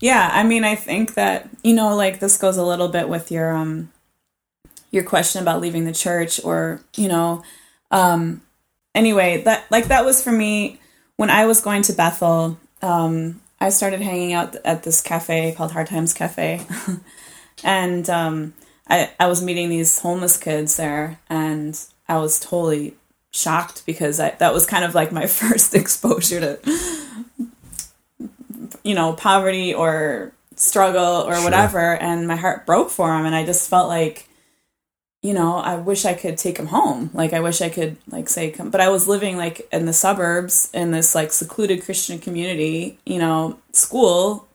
yeah i mean i think that you know like this goes a little bit with your um your question about leaving the church or you know um anyway that like that was for me when i was going to bethel um i started hanging out at this cafe called hard times cafe. (laughs) And um i i was meeting these homeless kids there and i was totally shocked because I, that was kind of like my (laughs) first exposure to you know poverty or struggle or whatever and my heart broke for him and i just felt like you know i wish i could take him home. Like i wish i could like say come but i was living like in the suburbs in this like secluded christian community you know school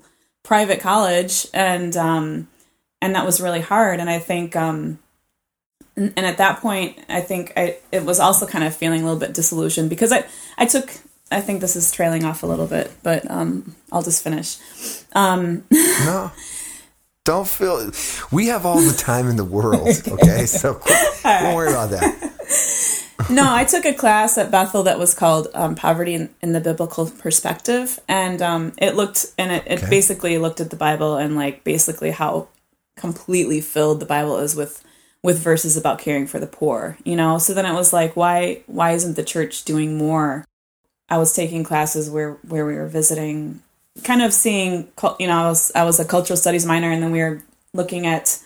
private college and um and that was really hard and i think um and, and at that point i think i it was also kind of feeling a little bit disillusioned because i i took i think this is trailing off a little bit but um i'll just finish (laughs) no don't feel we have all the time in the world okay so (laughs) don't worry about that (laughs) no, I took a class at Bethel that was called um, "Poverty in, in the Biblical Perspective," and um, it looked and it, it Okay. basically looked at the Bible and like basically how completely filled the Bible is with with verses about caring for the poor. You know, so then it was like, why why isn't the church doing more? I was taking classes where where we were visiting, kind of seeing. You know, I was I was a cultural studies minor, and then we were looking at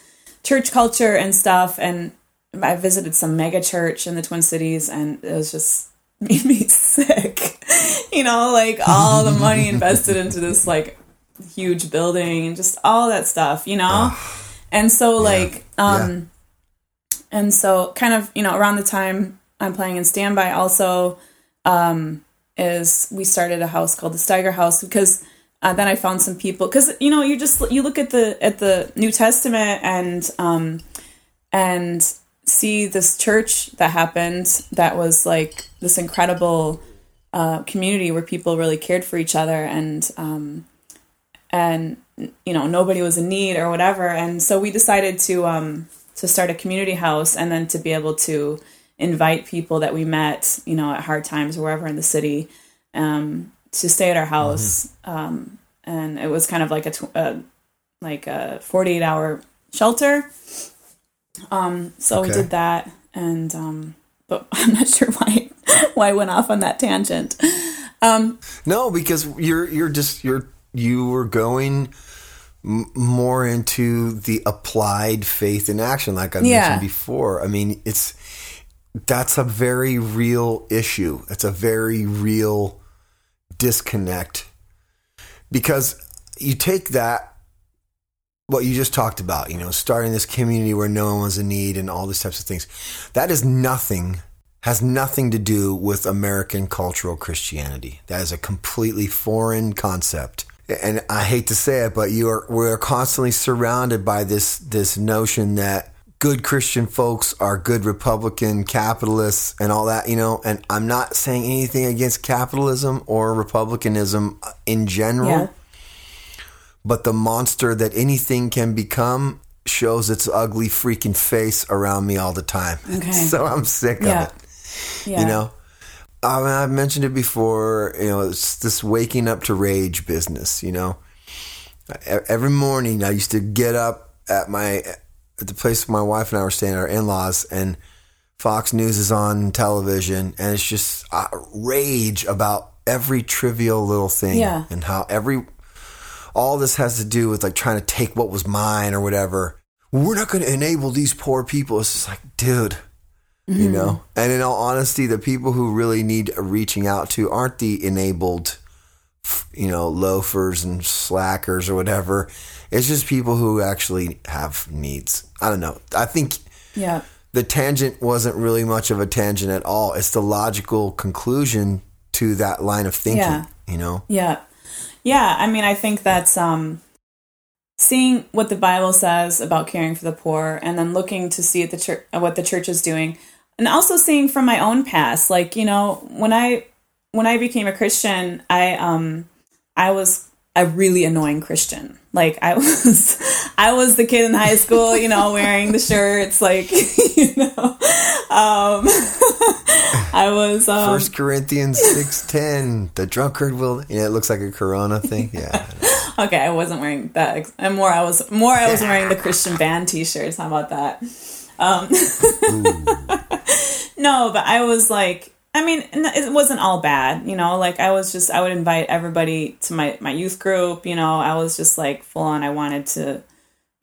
church culture and stuff and I visited some mega church in the Twin Cities and it was just (laughs) made me sick. (laughs) you know, like all the money (laughs) invested into this like huge building and just all that stuff, you know? and so like um and so kind of, you know, around the time I'm playing in standby also um is we started a house called the Steiger House because uh, then I found some people because you know you just you look at the at the New Testament and um and see this church that happened that was like this incredible uh, community where people really cared for each other and um, and you know nobody was in need or whatever. And so we decided to um, to start a community house and then to be able to invite people that we met you know at hard times or wherever in the city um, to stay at our house um, and it was kind of like a, tw- uh, like a 48 hour shelter um, so we did that, and um, but (laughs) I'm not sure why (laughs) why I went off on that tangent. Um, No, because you're you're just you're you were going m- more into the applied faith in action, like I Yeah. mentioned before. I mean, it's that's a very real issue. It's a very real disconnect because you take that what you just talked about, you know, starting this community where no one was in need and all these types of things. That is nothing, has nothing to do with American cultural Christianity. That is a completely foreign concept. And I hate to say it, but you are we're constantly surrounded by this this notion that good Christian folks are good Republican capitalists and all that, you know. And I'm not saying anything against capitalism or republicanism in general Yeah, but the monster that anything can become shows its ugly freaking face around me all the time. Okay. (laughs) so I'm sick Yeah. of it. yeah, You know, I mean, I've mentioned it before. You know, it's this waking up to rage business. You know, every morning I used to get up at my at the place my wife and I were staying, our in laws, and Fox News is on television, and it's just uh, rage about every trivial little thing, Yeah. and how every all this has to do with like trying to take what was mine or whatever. We're not going to enable these poor people. It's just like, dude, you know. And in all honesty, the people who really need reaching out to aren't the enabled, you know, loafers and slackers or whatever. It's just people who actually have needs. I don't know. I think yeah, the tangent wasn't really much of a tangent at all. It's the logical conclusion to that line of thinking. Yeah. You know. yeah, yeah. I mean, I think that's um, seeing what the Bible says about caring for the poor, and then looking to see the church what the church is doing, and also seeing from my own past. Like you know, when I when I became a Christian, I um, I was a really annoying Christian. Like I (laughs) was, I was the kid in high school, you know, wearing the shirts, like (laughs) you know, um, (laughs) I was. Um, First Corinthians six ten. The drunkard will. Yeah, it looks like a Corona thing. Yeah. okay, I wasn't wearing that, and more. I was more. I was wearing the Christian band T-shirts. How about that? Um, no, but I was like, I mean, it wasn't all bad, you know. Like I was just, I would invite everybody to my my youth group. You know, I was just like full on. I wanted to,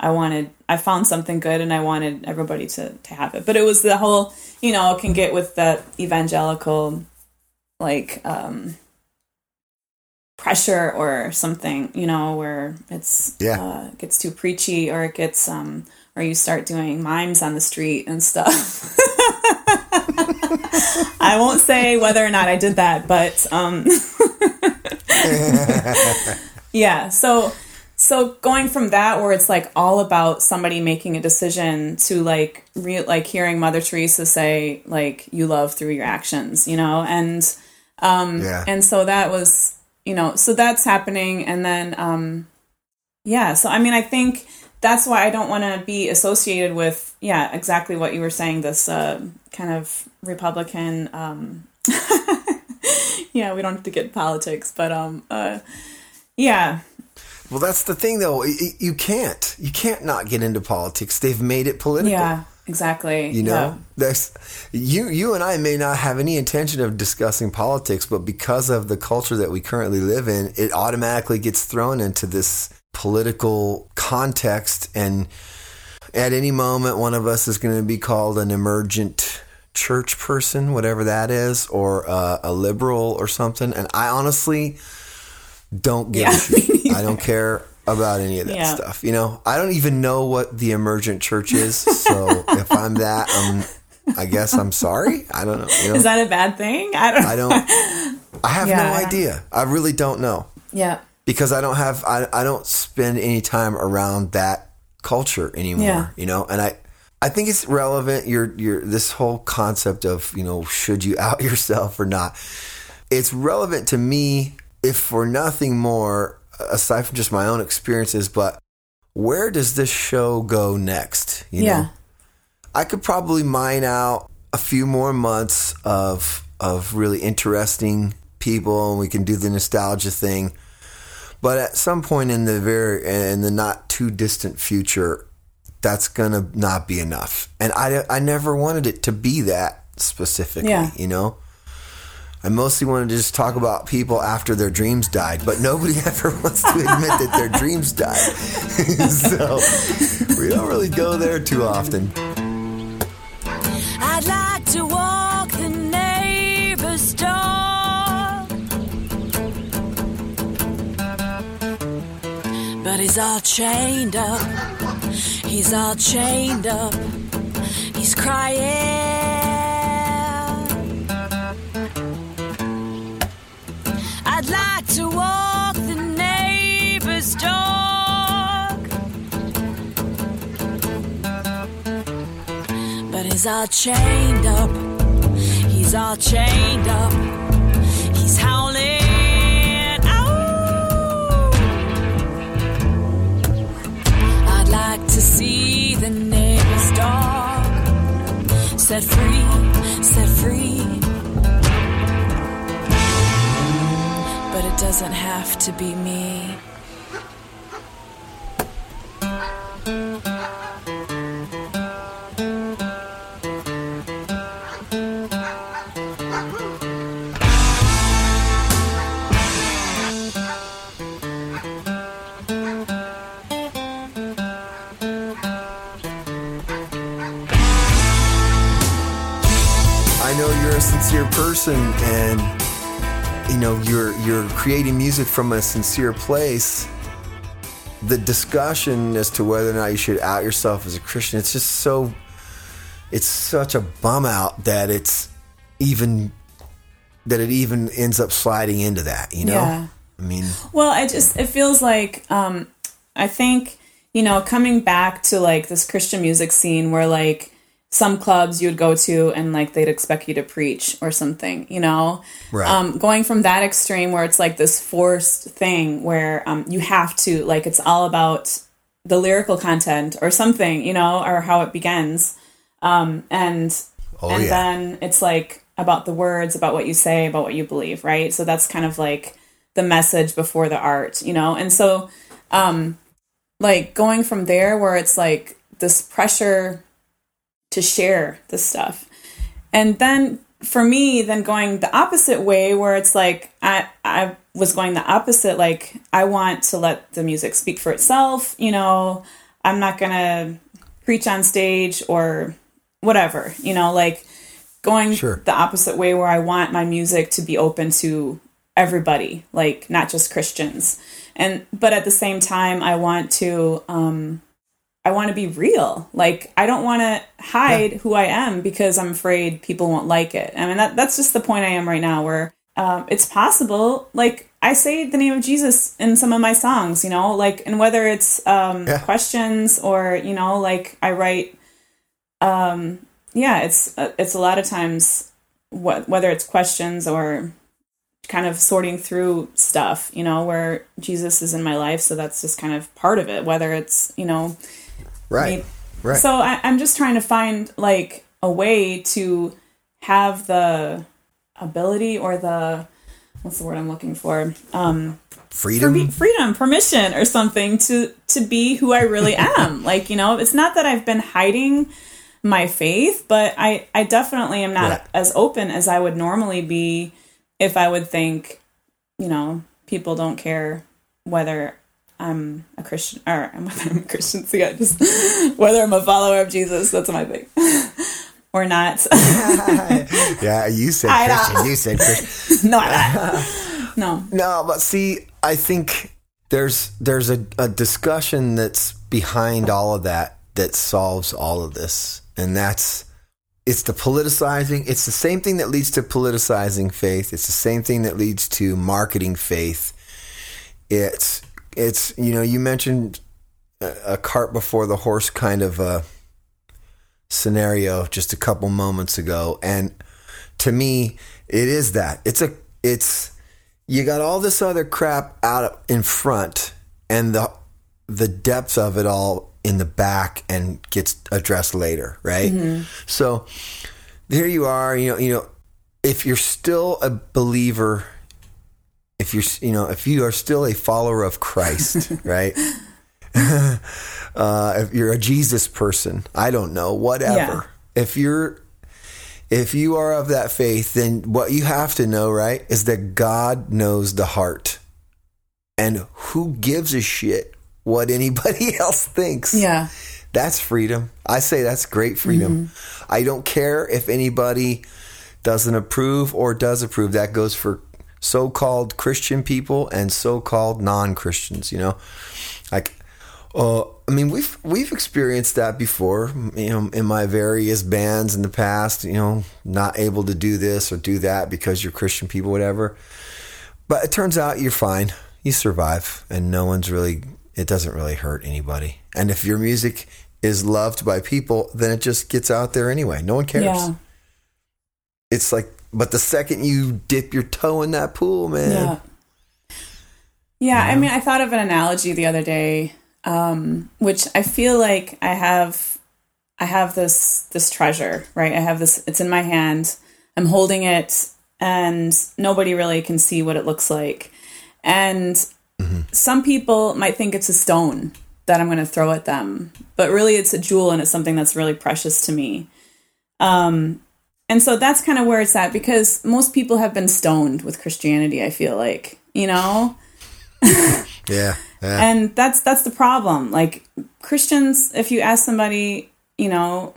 I wanted, I found something good, and I wanted everybody to to have it. But it was the whole, you know, can get with that evangelical, like. um pressure or something, you know, where it's Yeah. uh, gets too preachy or it gets um or you start doing mimes on the street and stuff. (laughs) I won't say whether or not I did that, but um (laughs) yeah, so so going from that where it's like all about somebody making a decision to like re- like hearing Mother Teresa say like you love through your actions, you know, and Yeah. and so that was you know so that's happening and then um yeah so i mean i think that's why i don't want to be associated with yeah exactly what you were saying this uh kind of republican um (laughs) yeah we don't have to get politics but um uh yeah Well, that's the thing, though. You can't. You can't not get into politics. They've made it political. yeah exactly You know, There's, you you and I may not have any intention of discussing politics, but because of the culture that we currently live in, it automatically gets thrown into this political context, and at any moment, one of us is going to be called an emergent church person, whatever that is, or uh, a liberal or something. And I honestly don't give Yeah. (laughs) I don't care about any of that Yeah. stuff. You know, I don't even know what the emergent church is. So (laughs) if I'm that, I'm. I guess I'm sorry. I don't know. You know? Is that a bad thing? I don't. I don't. (laughs) I have Yeah, no idea. I really don't know Yeah. Because I don't have. I, I don't spend any time around that culture anymore. Yeah. You know, and I. I think it's relevant. Your your this whole concept of you know should you (laughs) out yourself or not? It's relevant to me if for nothing more aside from just my own experiences. But where does this show go next? You Yeah. know, I could probably mine out a few more months of of really interesting people, and we can do the nostalgia thing. But at some point in the very in the not too distant future, that's gonna not be enough. And I I never wanted it to be that specifically. Yeah. You know. I mostly wanted to just talk about people after their dreams died, but nobody (laughs) ever wants to admit that their dreams died. (laughs) so we don't really go there too often. I'd like to walk But he's all chained up. He's all chained up. He's crying. I'd like to walk the neighbor's dog. But he's all chained up. He's all chained up. To see the neighbor's dog set free, set free. But it doesn't have to be me. Person and you know you're you're creating music from a sincere place. The discussion as to whether or not you should out yourself as a Christian, it's just so it's such a bum out that it's even that it even ends up sliding into that, you know? Yeah. I mean, Well, I just it feels like um I think, you know, coming back to like this Christian music scene where like some clubs you would go to and like they'd expect you to preach or something, you know? Right. Um going from that extreme where it's like this forced thing where um you have to like it's all about the lyrical content or something, you know, or how it begins. Um and Oh, and yeah. then it's like about the words, about what you say, about what you believe, right? So that's kind of like the message before the art, you know? And so, um, like going from there where it's like this pressure to share this stuff. And then for me, then going the opposite way where it's like I I was going the opposite, like I want to let the music speak for itself, you know, I'm not gonna preach on stage or whatever, you know, like going Sure. the opposite way where I want my music to be open to everybody, like not just Christians. And but at the same time I want to um I want to be real. Like I don't want to hide who I am because I'm afraid people won't like it. I mean that that's just the point I am right now where um, it's possible like I say the name of Jesus in some of my songs, you know, like and whether it's um Yeah. questions or you know like I write um yeah, it's uh, it's a lot of times what whether it's questions or kind of sorting through stuff, you know, where Jesus is in my life, so that's just kind of part of it. Whether it's you know, right. me- right. so I, I'm just trying to find like a way to have the ability or the what's the word I'm looking for? Um, Freedom. free- freedom, permission, or something to to be who I really (laughs) am. like you know, it's not that I've been hiding my faith, but I I definitely am not Right. as open as I would normally be if I would think, you know, people don't care whether I'm a Christian or whether I'm a Christian. So yeah, just whether I'm a follower of Jesus. That's my thing. (laughs) or not. (laughs) Yeah, you said I. Christian. You said Christian. (laughs) no, I- no. No, but see, I think there's there's a, a discussion that's behind all of that that solves all of this, and that's it's the politicizing. It's the same thing that leads to politicizing faith. It's the same thing that leads to marketing faith. It's it's you know you mentioned a, a cart before the horse kind of a scenario just a couple moments ago, and to me, it is that. It's a it's you got all this other crap out in front and the the depth of it all in the back and gets addressed later, right? Mm-hmm. So there you are, you know, you know, if you're still a believer, if you're, you know, if you are still a follower of Christ, (laughs) right? (laughs) uh, if you're a Jesus person, I don't know, whatever. If you're if you are of that faith, then what you have to know, right, is that God knows the heart. And who gives a shit what anybody (laughs) else thinks? Yeah. That's freedom. I say that's great freedom. I don't care if anybody doesn't approve or does approve. That goes for so called Christian people and so called non Christians, you know? Like, uh, I mean, we've we've experienced that before. You know, in my various bands in the past. You know, not able to do this or do that because you're Christian people, whatever. But it turns out you're fine. You survive, and no one's really. It doesn't really hurt anybody. And if your music is loved by people, then it just gets out there anyway. No one cares. Yeah. It's like, but the second you dip your toe in that pool, man. Yeah. Yeah, I mean, I thought of an analogy the other day, um, which I feel like I have, I have this this treasure, right? I have this. It's in my hand. I'm holding it, and nobody really can see what it looks like. And some people might think it's a stone that I'm going to throw at them, but really it's a jewel, and it's something that's really precious to me. Um, and so that's kind of where it's at because most people have been stoned with Christianity. I feel like you know? (laughs) Yeah. yeah. and that's that's the problem. Like christians if you ask somebody you know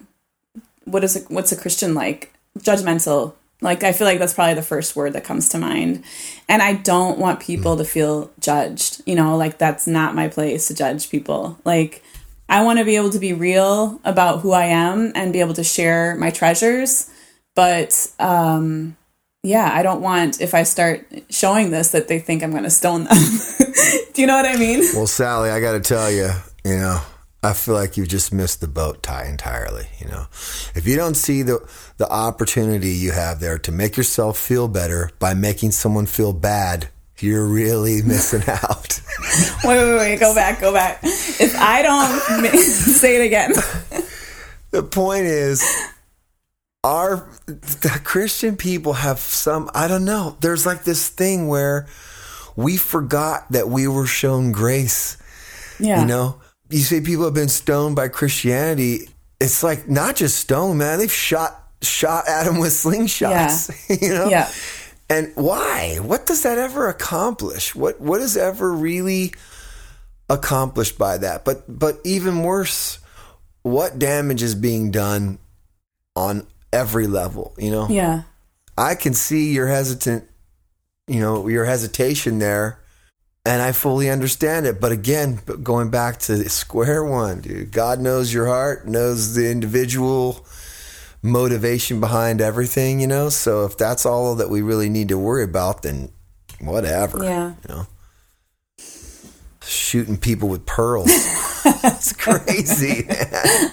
what is a, what's a christian like? Judgmental. Like i feel like that's probably the first word that comes to mind. And i don't want people mm. to feel judged you know? Like that's not my place to judge people. Like i want to be able to be real about who i am and be able to share my treasures but um yeah, I don't want if I start showing this that they think I'm going to stone them. (laughs) Do you know what I mean? Well, Sally, I got to tell you, you know, I feel like you've just missed the boat tie entirely. You know, if you don't see the the opportunity you have there to make yourself feel better by making someone feel bad, you're really (laughs) missing out. (laughs) Wait, wait, wait, go back, go back. If I don't say it again, the point is, our the Christian people have some. I don't know. There's like this thing where we forgot that we were shown grace. yeah, You know, you say people have been stoned by Christianity. It's like not just stoned, man. They've shot shot at them with slingshots. Yeah. (laughs) you know, Yeah. And why? What does that ever accomplish? What what is ever really accomplished by that? But but even worse, what damage is being done on every level? You know, yeah, I can see your hesitant, you know, your hesitation there, and I fully understand it. But again, going back to square one, dude, God knows your heart, knows the individual motivation behind everything, you know. So if that's all that we really need to worry about, then whatever, yeah. you know. Shooting people with pearls. (laughs) it's crazy, man.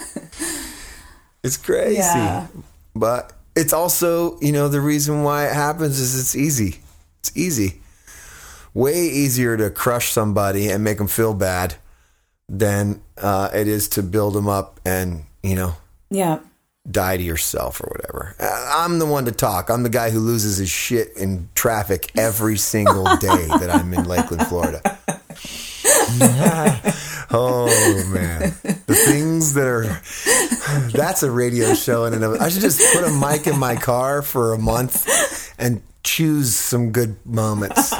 It's crazy. Yeah. But it's also, you know, the reason why it happens is it's easy. It's easy. Way easier to crush somebody and make them feel bad than uh, it is to build them up and, you know, Yeah. die to yourself or whatever. Uh, I'm the one to talk. I'm the guy who loses his shit in traffic every single day that I'm in Lakeland, Florida. (laughs) oh man, the things that are that's a radio show in and of I should just put a mic in my car for a month and choose some good moments.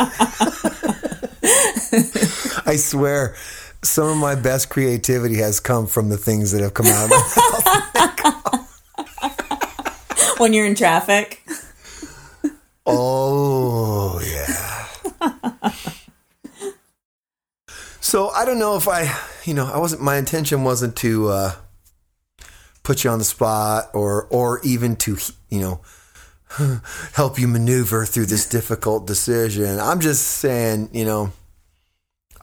I swear, some of my best creativity has come from the things that have come out of my mouth. when you're in traffic. Oh yeah. So I don't know if I, you know, I wasn't. My intention wasn't to uh, put you on the spot, or or even to, you know, (laughs) help you maneuver through this difficult decision. I'm just saying, you know,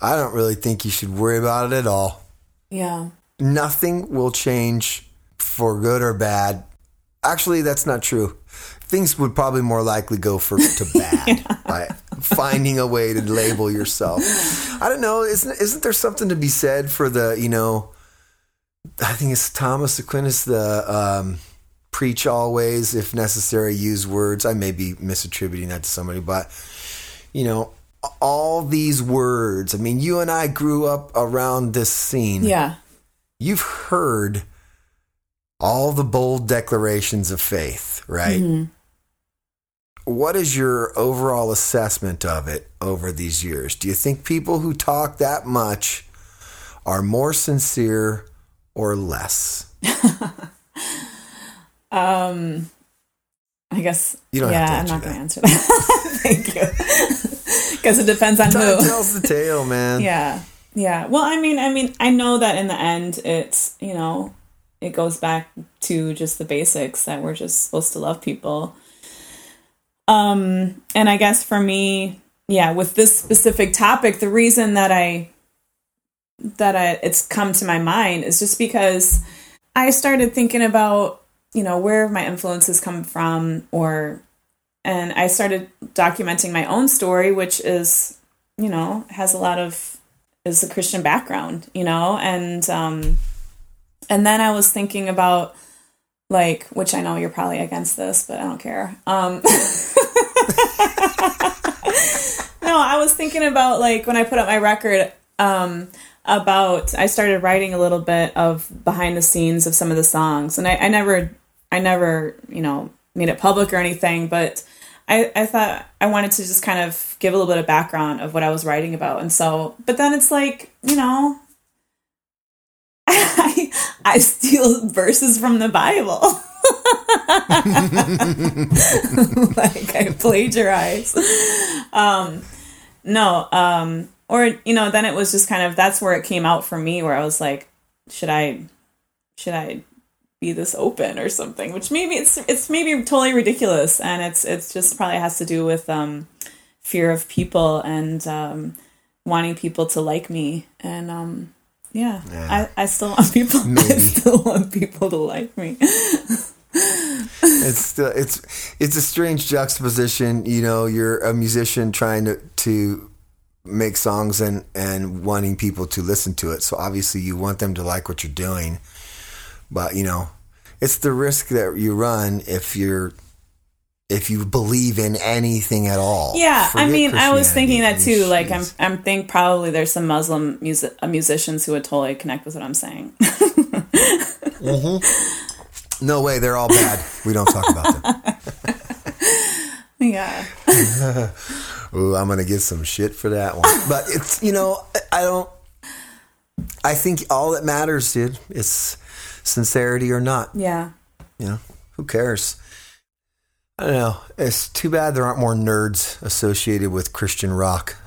I don't really think you should worry about it at all. Yeah. Nothing will change for good or bad. Actually, that's not true. Things would probably more likely go for to (laughs) bad by finding a way to label yourself. I don't know. Isn't isn't there something to be said for the you know? I think it's Thomas Aquinas the um, preach always if necessary use words. I may be misattributing that to somebody, but you know all these words. I mean, you and I grew up around this scene Yeah. you've heard all the bold declarations of faith, right? What is your overall assessment of it over these years? Do you think people who talk that much are more sincere or less? (laughs) um, I guess. You don't yeah, I'm not going to answer that. (laughs) Thank you. (laughs) Because it depends on Time who. tells the tale, man. Yeah. Yeah. Well, I mean, I mean, I know that in the end, it's you know, it goes back to just the basics that we're just supposed to love people. Um, and I guess for me, yeah, with this specific topic, the reason that I that I it's come to my mind is just because I started thinking about you know where my influences come from, or and I started documenting my own story, which is you know has a lot of is a Christian background, you know, and um, and then I was thinking about like, which I know you're probably against this, but I don't care. Um, (laughs) no, I was thinking about like when I put up my record um, about I started writing a little bit of behind the scenes of some of the songs, and I, I never, I never, you know, made it public or anything, but I, I thought I wanted to just kind of give a little bit of background of what I was writing about, and so, but then it's like, you know, I, steal (laughs) verses from the Bible. (laughs) like I plagiarize. Um, no, um, or you know, then it was just kind of that's where it came out for me, where I was like, should I, should I be this open or something? Which maybe it's it's maybe totally ridiculous, and it's it's just probably has to do with um, fear of people and um, wanting people to like me, and um, yeah, Yeah. I, I still want people. (laughs) I still want people to like me. it's still it's it's a strange juxtaposition. You know, you're a musician trying to to make songs and and wanting people to listen to it. So obviously, you want them to like what you're doing. But you know, it's the risk that you run if you're if you believe in anything at all. Yeah, I mean, I was thinking that too. Like, I'm, I'm think probably there's some Muslim music uh, musicians who would totally connect with what I'm saying. (laughs) no way, they're all bad. We don't talk about them. (laughs) yeah, (laughs) Ooh, I'm gonna get some shit for that one. But it's you know, I don't. I think all that matters, dude, is sincerity or not. yeah, You know, who cares? I don't know. It's too bad there aren't more nerds associated with Christian rock. (laughs)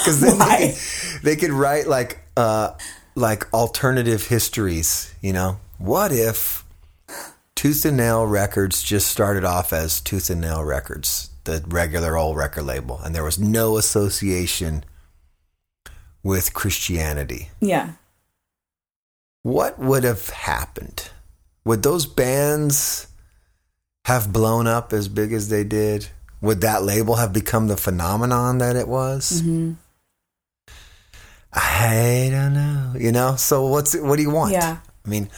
Because then they could, they could write like uh like alternative histories. You know, what if Tooth and Nail Records just started off as Tooth and Nail Records, the regular old record label, and there was no association with Christianity? yeah. what would have happened? Would those bands have blown up as big as they did? Would that label have become the phenomenon that it was? Mm-hmm. I don't know. You know, so what's what do you want? Yeah. I mean,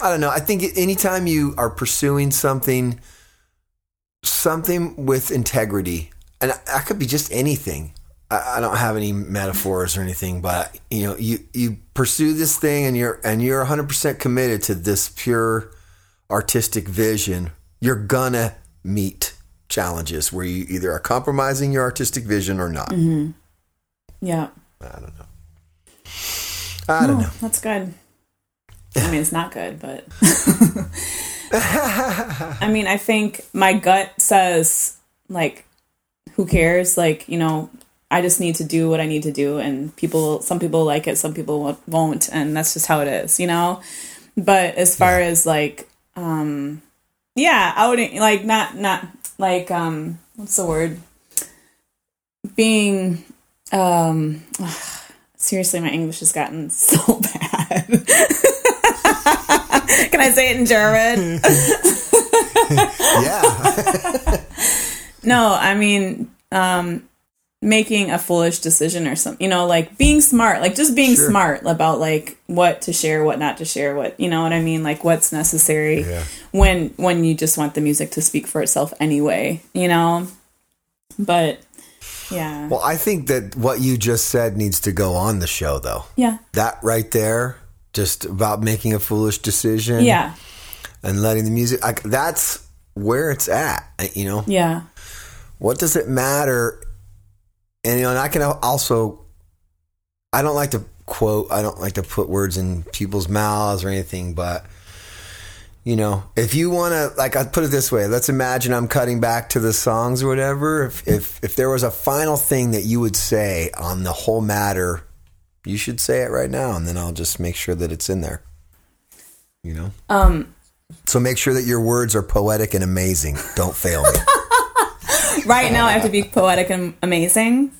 I don't know. I think anytime you are pursuing something, something with integrity, and that could be just anything. I, I don't have any metaphors or anything, but you know, you you pursue this thing, and you're and you're 100 percent committed to this pure artistic vision. You're gonna meet challenges where you either are compromising your artistic vision or not. Mm-hmm. Yeah. I don't know. I don't Oh, know. That's good. (sighs) I mean, it's not good, but (laughs) I mean, I think my gut says like, who cares? Like, you know, I just need to do what I need to do, and people, some people like it, some people won't, and that's just how it is, you know. But as far as like, um, yeah, outing, like not not like um, what's the word? Being um (sighs) seriously my english has gotten (laughs) so bad (laughs) can i say it in german (laughs) Yeah. no i mean um making a foolish decision or something you know like being smart like just being Sure. smart about like what to share what not to share what you know what i mean like what's necessary Yeah. when when you just want the music to speak for itself anyway you know but yeah well, I think that what you just said needs to go on the show, though. yeah That right there, just about making a foolish decision. yeah And letting the music, like, that's where it's at. You know, yeah what does it matter? And, you know, and I can also, I don't like to quote, I don't like to put words in people's mouths or anything, but, you know, if you want to, like, I'd put it this way. Let's imagine I'm cutting back to the songs or whatever. If, if, if there was a final thing that you would say on the whole matter, you should say it right now, and then I'll just make sure that it's in there. You know? um So make sure that your words are poetic and amazing. Don't fail me. (laughs) right now I have to be (laughs) poetic and amazing.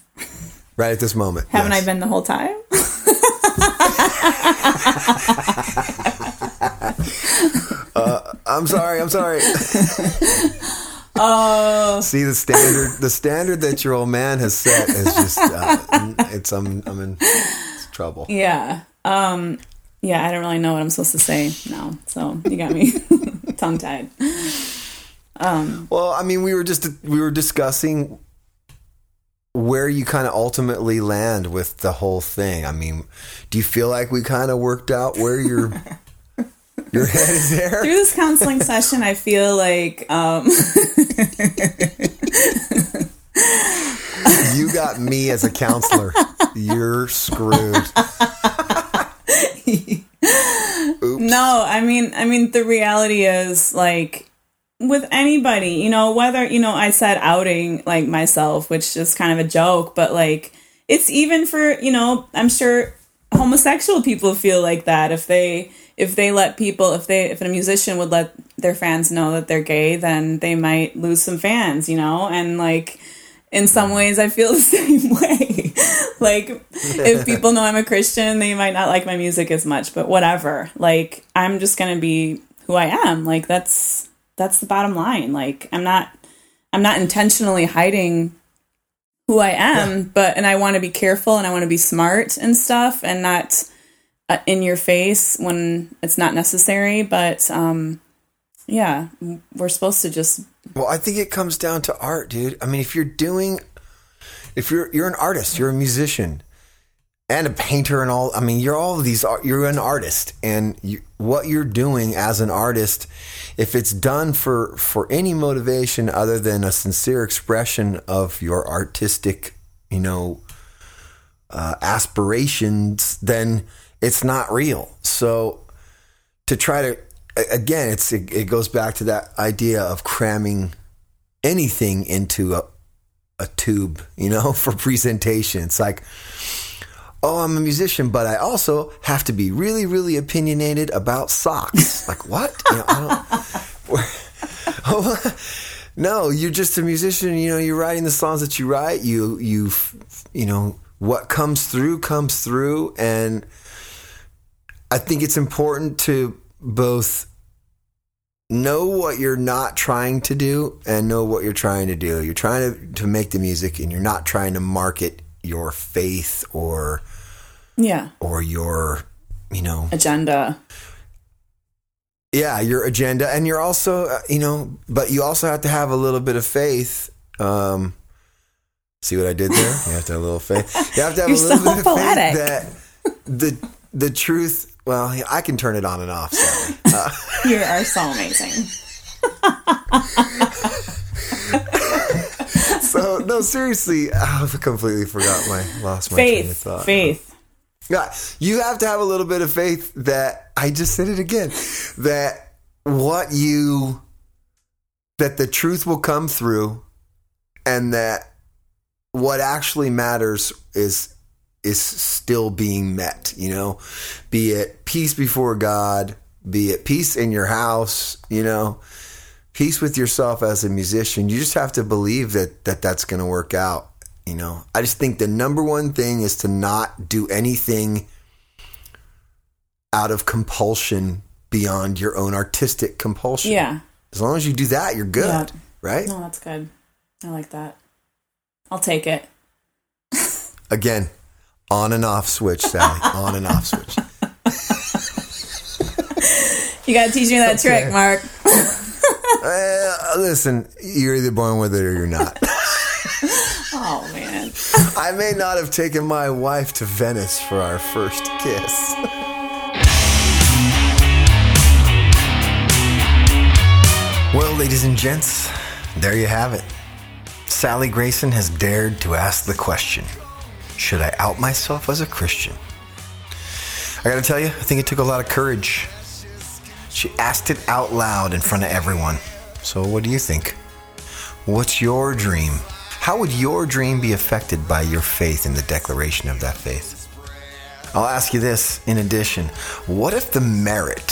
right at this moment. Haven't yes. I been the whole time? (laughs) I'm sorry. I'm sorry. (laughs) Oh, See the standard. The standard that your old man has set is just. Uh, it's. I'm. I'm in trouble. yeah. Um, yeah, I don't really know what I'm supposed to say now. So you got me tongue tied. Well, I mean, we were just we were discussing where you kind of ultimately land with the whole thing. I mean, do you feel like we kind of worked out where your (laughs) your head is there? Through this counseling session, I feel like um, You got me as a counselor. You're screwed. (laughs) no, I mean, I mean, the reality is like with anybody, you know, whether you know, I said outing like myself, which is kind of a joke, but like it's even for you know, I'm sure homosexual people feel like that. If they if they let people if they if a musician would let their fans know that they're gay then they might lose some fans you know? And like in some mm. ways i feel (laughs) the same way. Like if (laughs) people know i'm a christian they might not like my music as much but whatever. Like i'm just gonna be who i am. Like that's that's the bottom line like i'm not i'm not intentionally hiding who I am, but and I want to be careful and I want to be smart and stuff and not uh, in your face when it's not necessary. But um, yeah, we're supposed to just Well, I think it comes down to art, dude. I mean, if you're doing, if you're you're an artist, you're a musician, and a painter, and all. I mean, you're all these. You're an artist, and you, what you're doing as an artist, if it's done for for any motivation other than a sincere expression of your artistic, you know, uh, aspirations, then it's not real. So to try to again it's it, it goes back to that idea of cramming anything into a a tube you know (laughs) for presentation it's like oh i'm a musician but i also have to be really really opinionated about socks. (laughs) Like what? You know, I don't, (laughs) no you're just a musician you know you're writing the songs that you write. You you you know what comes through comes through. And I think it's important to both know what you're not trying to do and know what you're trying to do. You're trying to, to make the music and you're not trying to market your faith or yeah or your you know agenda. yeah your agenda and you're also uh, you know but you also have to have a little bit of faith um see what i did there you have to have a little faith you have to have a little so bit of poetic. faith that the the truth well i can turn it on and off Sally. Uh, (laughs) You are so amazing. (laughs) so no seriously I've completely forgot my lost my train of thought faith, Yeah, you have to have a little bit of faith that I just said it again. That what you that the truth will come through and that what actually matters is is still being met, you know? Be it peace before God, be it peace in your house, you know, peace with yourself as a musician. You just have to believe that, that that's going to work out. You know, I just think the number one thing is to not do anything out of compulsion beyond your own artistic compulsion. Yeah. As long as you do that, you're good, Yeah. right? No, that's good. I like that. I'll take it. Again, on and off switch, Sally. (laughs) on and off switch. You got to teach me that Okay. trick, Mark. (laughs) Uh, listen, you're either born with it or you're not. Oh, man. I may not have taken my wife to Venice for our first kiss. Well, ladies and gents, there you have it. Sally Grayson has dared to ask the question Should I out myself as a Christian? I gotta tell you, I think it took a lot of courage. She asked it out loud in front of everyone. So, what do you think? What's your dream? How would your dream be affected by your faith in the declaration of that faith? I'll ask you this in addition what if the merit,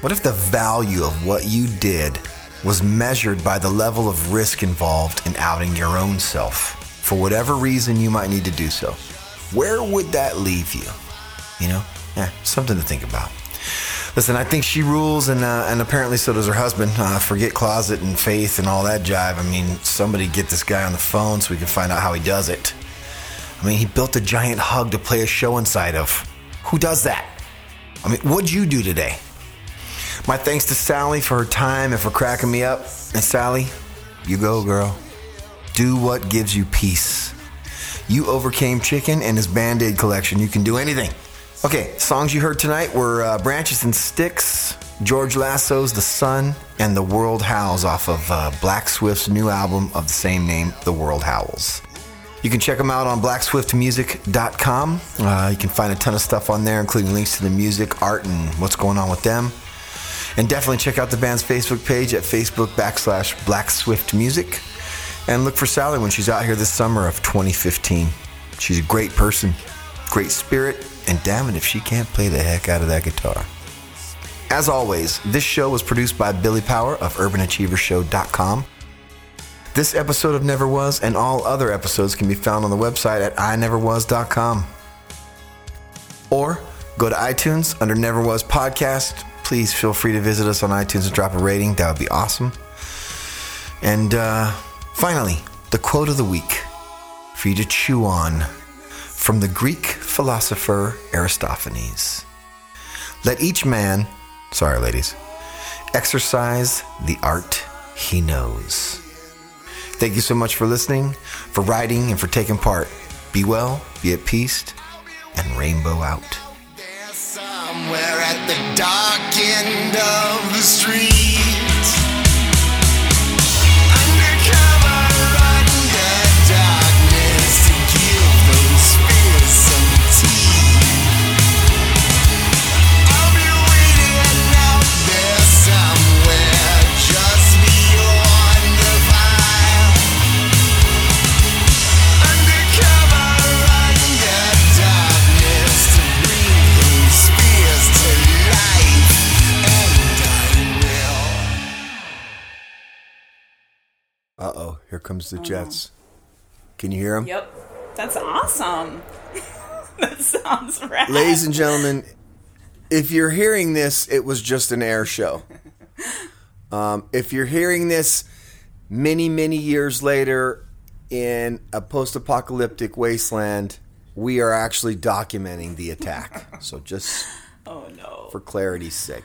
what if the value of what you did was measured by the level of risk involved in outing your own self for whatever reason you might need to do so? Where would that leave you? You know, yeah, something to think about. Listen, I think she rules, and uh, and apparently so does her husband. Uh, forget closet and faith and all that jive. I mean, somebody get this guy on the phone so we can find out how he does it. I mean, he built a giant hug to play a show inside of. Who does that? I mean, what'd you do today? My thanks to Sally for her time and for cracking me up. And Sally, you go, girl. Do what gives you peace. You overcame Chicken and his Band Aid collection. You can do anything. Okay, songs you heard tonight were uh, Branches and Sticks, George Lasso's The Sun, and The World Howls off of uh, Black Swift's new album of the same name, The World Howls. You can check them out on blackswiftmusic.com. Uh, you can find a ton of stuff on there, including links to the music, art, and what's going on with them. And definitely check out the band's Facebook page at Facebook backslash Black Swift Music. And look for Sally when she's out here this summer of 2015. She's a great person, great spirit, and damn it if she can't play the heck out of that guitar. As always, this show was produced by Billy Power of UrbanAchievershow.com. This episode of Never Was and all other episodes can be found on the website at ineverwas.com. Or go to iTunes under Never Was Podcast. Please feel free to visit us on iTunes and drop a rating. That would be awesome. And uh, finally, the quote of the week for you to chew on from the Greek philosopher Aristophanes. Let each man, sorry, ladies, exercise the art he knows. Thank you so much for listening, for writing, and for taking part. Be well, be at peace, and rainbow out. Somewhere at the dark end of the street. Uh oh, here comes the Jets. Can you hear them? Yep. That's awesome. (laughs) that sounds rad. Ladies and gentlemen, if you're hearing this, it was just an air show. (laughs) Um, if you're hearing this many, many years later in a post apocalyptic wasteland, we are actually documenting the attack. So, just (laughs) oh, no. for clarity's sake.